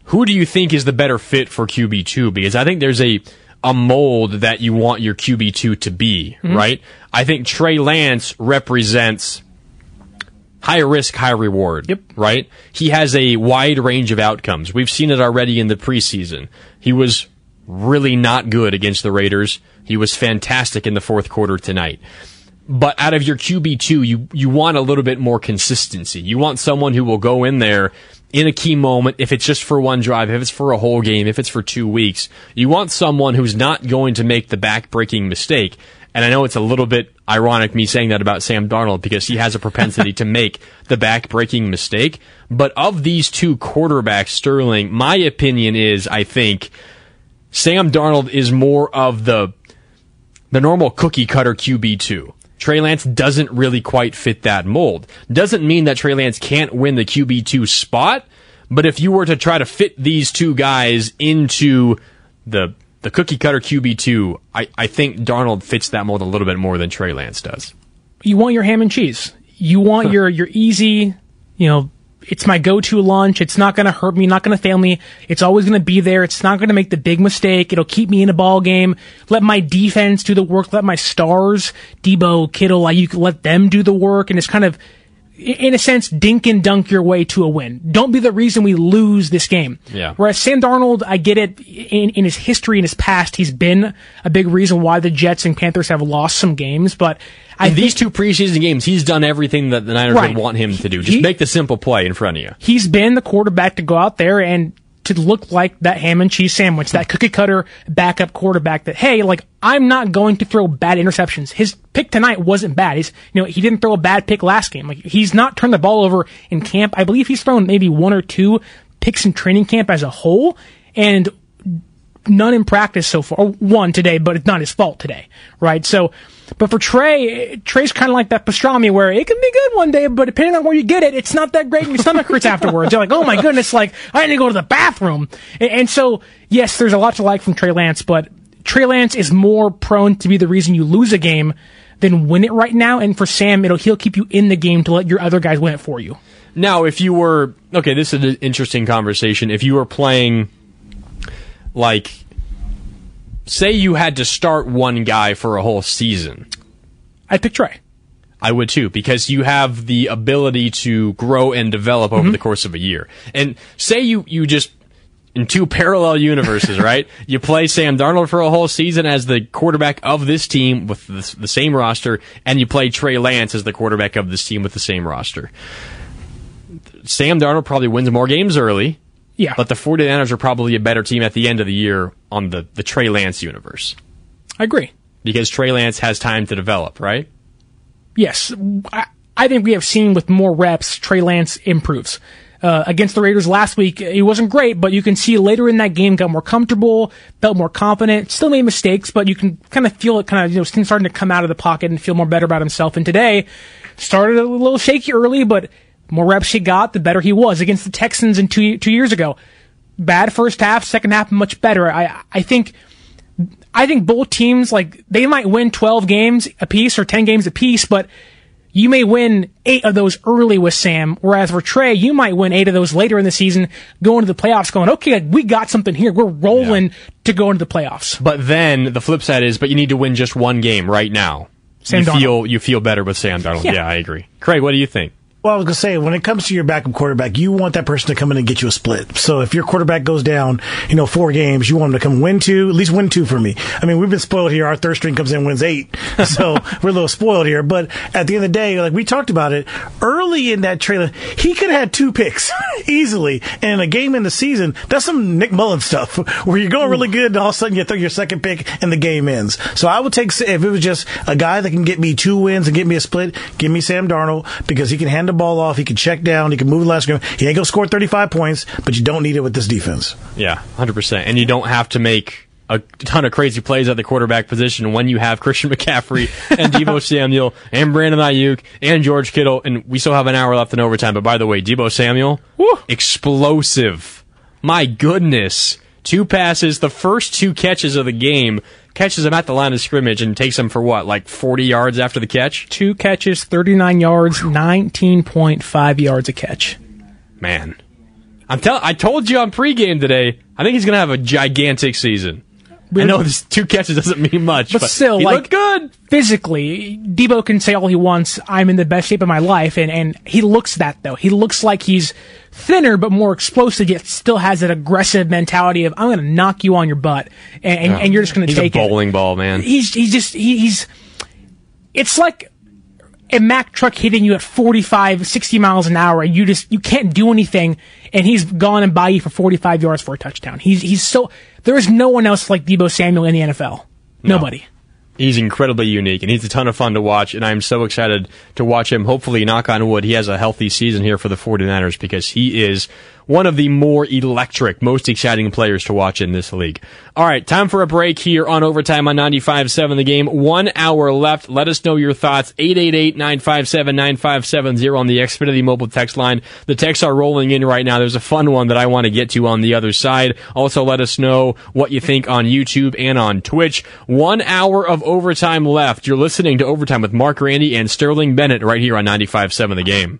Who do you think is the better fit for QB2? Because I think there's a a mold that you want your QB2 to be, Mhm. right? I think Trey Lance represents high risk, high reward. Yep. Right? He has a wide range of outcomes. We've seen it already in the preseason. He was really not good against the Raiders. He was fantastic in the fourth quarter tonight. But out of your QB2, you, you want a little bit more consistency. You want someone who will go in there in a key moment, if it's just for one drive, if it's for a whole game, if it's for two weeks. You want someone who's not going to make the back-breaking mistake. And I know it's a little bit ironic me saying that about Sam Darnold because he has a propensity to make the back-breaking mistake. But of these two quarterbacks, Sterling, my opinion is, I think, Sam Darnold is more of the the normal cookie cutter QB2. Trey Lance doesn't really quite fit that mold. Doesn't mean that Trey Lance can't win the QB2 spot, but if you were to try to fit these two guys into the the cookie cutter QB2, I, I think Darnold fits that mold a little bit more than Trey Lance does. You want your ham and cheese. You want your your easy, you know, it's my go-to lunch. It's not going to hurt me, not going to fail me. It's always going to be there. It's not going to make the big mistake. It'll keep me in a ball game. Let my defense do the work. Let my stars, Deebo, Kittle, like you let them do the work. And it's kind of, in a sense, dink and dunk your way to a win. Don't be the reason we lose this game. Yeah. Whereas Sam Darnold, I get it. In, in his history, in his past, he's been a big reason why the Jets and Panthers have lost some games. But I in these two preseason games, he's done everything that the Niners Right. would want him to do. Just He- make the simple play in front of you. he's been the quarterback to go out there and to look like that ham and cheese sandwich, that cookie cutter backup quarterback that, hey, like, I'm not going to throw bad interceptions. His pick tonight wasn't bad. He's, you know, he didn't throw a bad pick last game. Like, he's not turned the ball over in camp. I believe he's thrown maybe one or two picks in training camp as a whole. And none in practice so far. Oh, one today, but it's not his fault today, right? So, but for Trey, Trey's kind of like that pastrami where it can be good one day, but depending on where you get it, it's not that great and your stomach hurts afterwards. You're like, oh my goodness, like, I need to go to the bathroom. And, and so, yes, there's a lot to like from Trey Lance, but Trey Lance is more prone to be the reason you lose a game than win it right now. And for Sam, it'll, he'll keep you in the game to let your other guys win it for you. Now, if you were okay, this is an interesting conversation. If you were playing, like, say you had to start one guy for a whole season, I'd pick Trey. I would too, because you have the ability to grow and develop over Mhm. the course of a year. And say you you just in two parallel universes, right? You play Sam Darnold for a whole season as the quarterback of this team with the, the same roster, and you play Trey Lance as the quarterback of this team with the same roster. Sam Darnold probably wins more games early. Yeah. But the 49ers are probably a better team at the end of the year on the, the Trey Lance universe. I agree. Because Trey Lance has time to develop, right? Yes, I, I think we have seen with more reps, Trey Lance improves. Uh, against the Raiders last week, he wasn't great, but you can see later in that game got more comfortable, felt more confident, still made mistakes, but you can kind of feel it kind of, you know, starting to come out of the pocket and feel more better about himself. And today, started a little shaky early, but more reps he got, the better he was against the Texans in two, two years ago. Bad first half, second half much better. I, I think, I think both teams, like, they might win 12 games apiece or 10 games apiece, but you may win eight of those early with Sam, whereas for Trey, you might win eight of those later in the season, going to the playoffs going, okay, we got something here. We're rolling to go into the playoffs. But then the flip side is, but you need to win just one game right now. Sam you Darnold. feel you feel better with Sam Darnold. Yeah. Yeah. I agree. Craig, what do you think? Well, I was gonna say when it comes to your backup quarterback, you want that person to come in and get you a split. So if your quarterback goes down, you know, four games, you want him to come win two, at least win two for me. I mean, we've been spoiled here. Our third string comes in wins eight, so we're a little spoiled here. But at the end of the day, like we talked about it early in that trailer, he could have had two picks easily, and in a game in the season, that's some Nick Mullens stuff where you're going really good, and all of a sudden you throw your second pick and the game ends. So I would take if it was just a guy that can get me two wins and get me a split, give me Sam Darnold because he can hand the ball off, he can check down, he can move the last game. He ain't gonna score 35 points, but you don't need it with this defense. Yeah, hundred percent. And you don't have to make a ton of crazy plays at the quarterback position when you have Christian McCaffrey and Deebo Samuel and Brandon Aiyuk and George Kittle, and we still have an hour left in overtime. But by the way, Deebo Samuel, explosive. My goodness. Two passes, the first two catches of the game, catches him at the line of scrimmage and takes him for what, like 40 yards after the catch? Two catches, 39 yards, 19.5 yards a catch. Man. I'm tell I told you on pregame today, I think he's going to have a gigantic season. I know this two catches doesn't mean much, but, but, still, he like looked good. physically, Deebo can say all he wants. I'm in the best shape of my life, and and he looks that though. He looks like he's thinner but more explosive, yet still has that aggressive mentality of I'm going to knock you on your butt, and and, Yeah. and you're just going to He's take a it. bowling ball, man. He's he's just he, he's. It's like a Mack truck hitting you at 45, 60 miles an hour, and you just you can't do anything, and he's gone and by you for 45 yards for a touchdown. He's he's so there is no one else like Deebo Samuel in the NFL. Nobody. He's incredibly unique, and he's a ton of fun to watch. And I'm so excited to watch him. Hopefully, knock on wood, he has a healthy season here for the 49ers because he is one of the more electric, most exciting players to watch in this league. All right, time for a break here on Overtime on 95.7 The Game. One hour left. Let us know your thoughts. 888-957-9570 on the Xfinity mobile text line. The texts are rolling in right now. There's a fun one that I want to get to on the other side. Also, let us know what you think on YouTube and on Twitch. One hour of overtime left. You're listening to Overtime with Marc Grandi and Sterling Bennett right here on 95.7 The Game.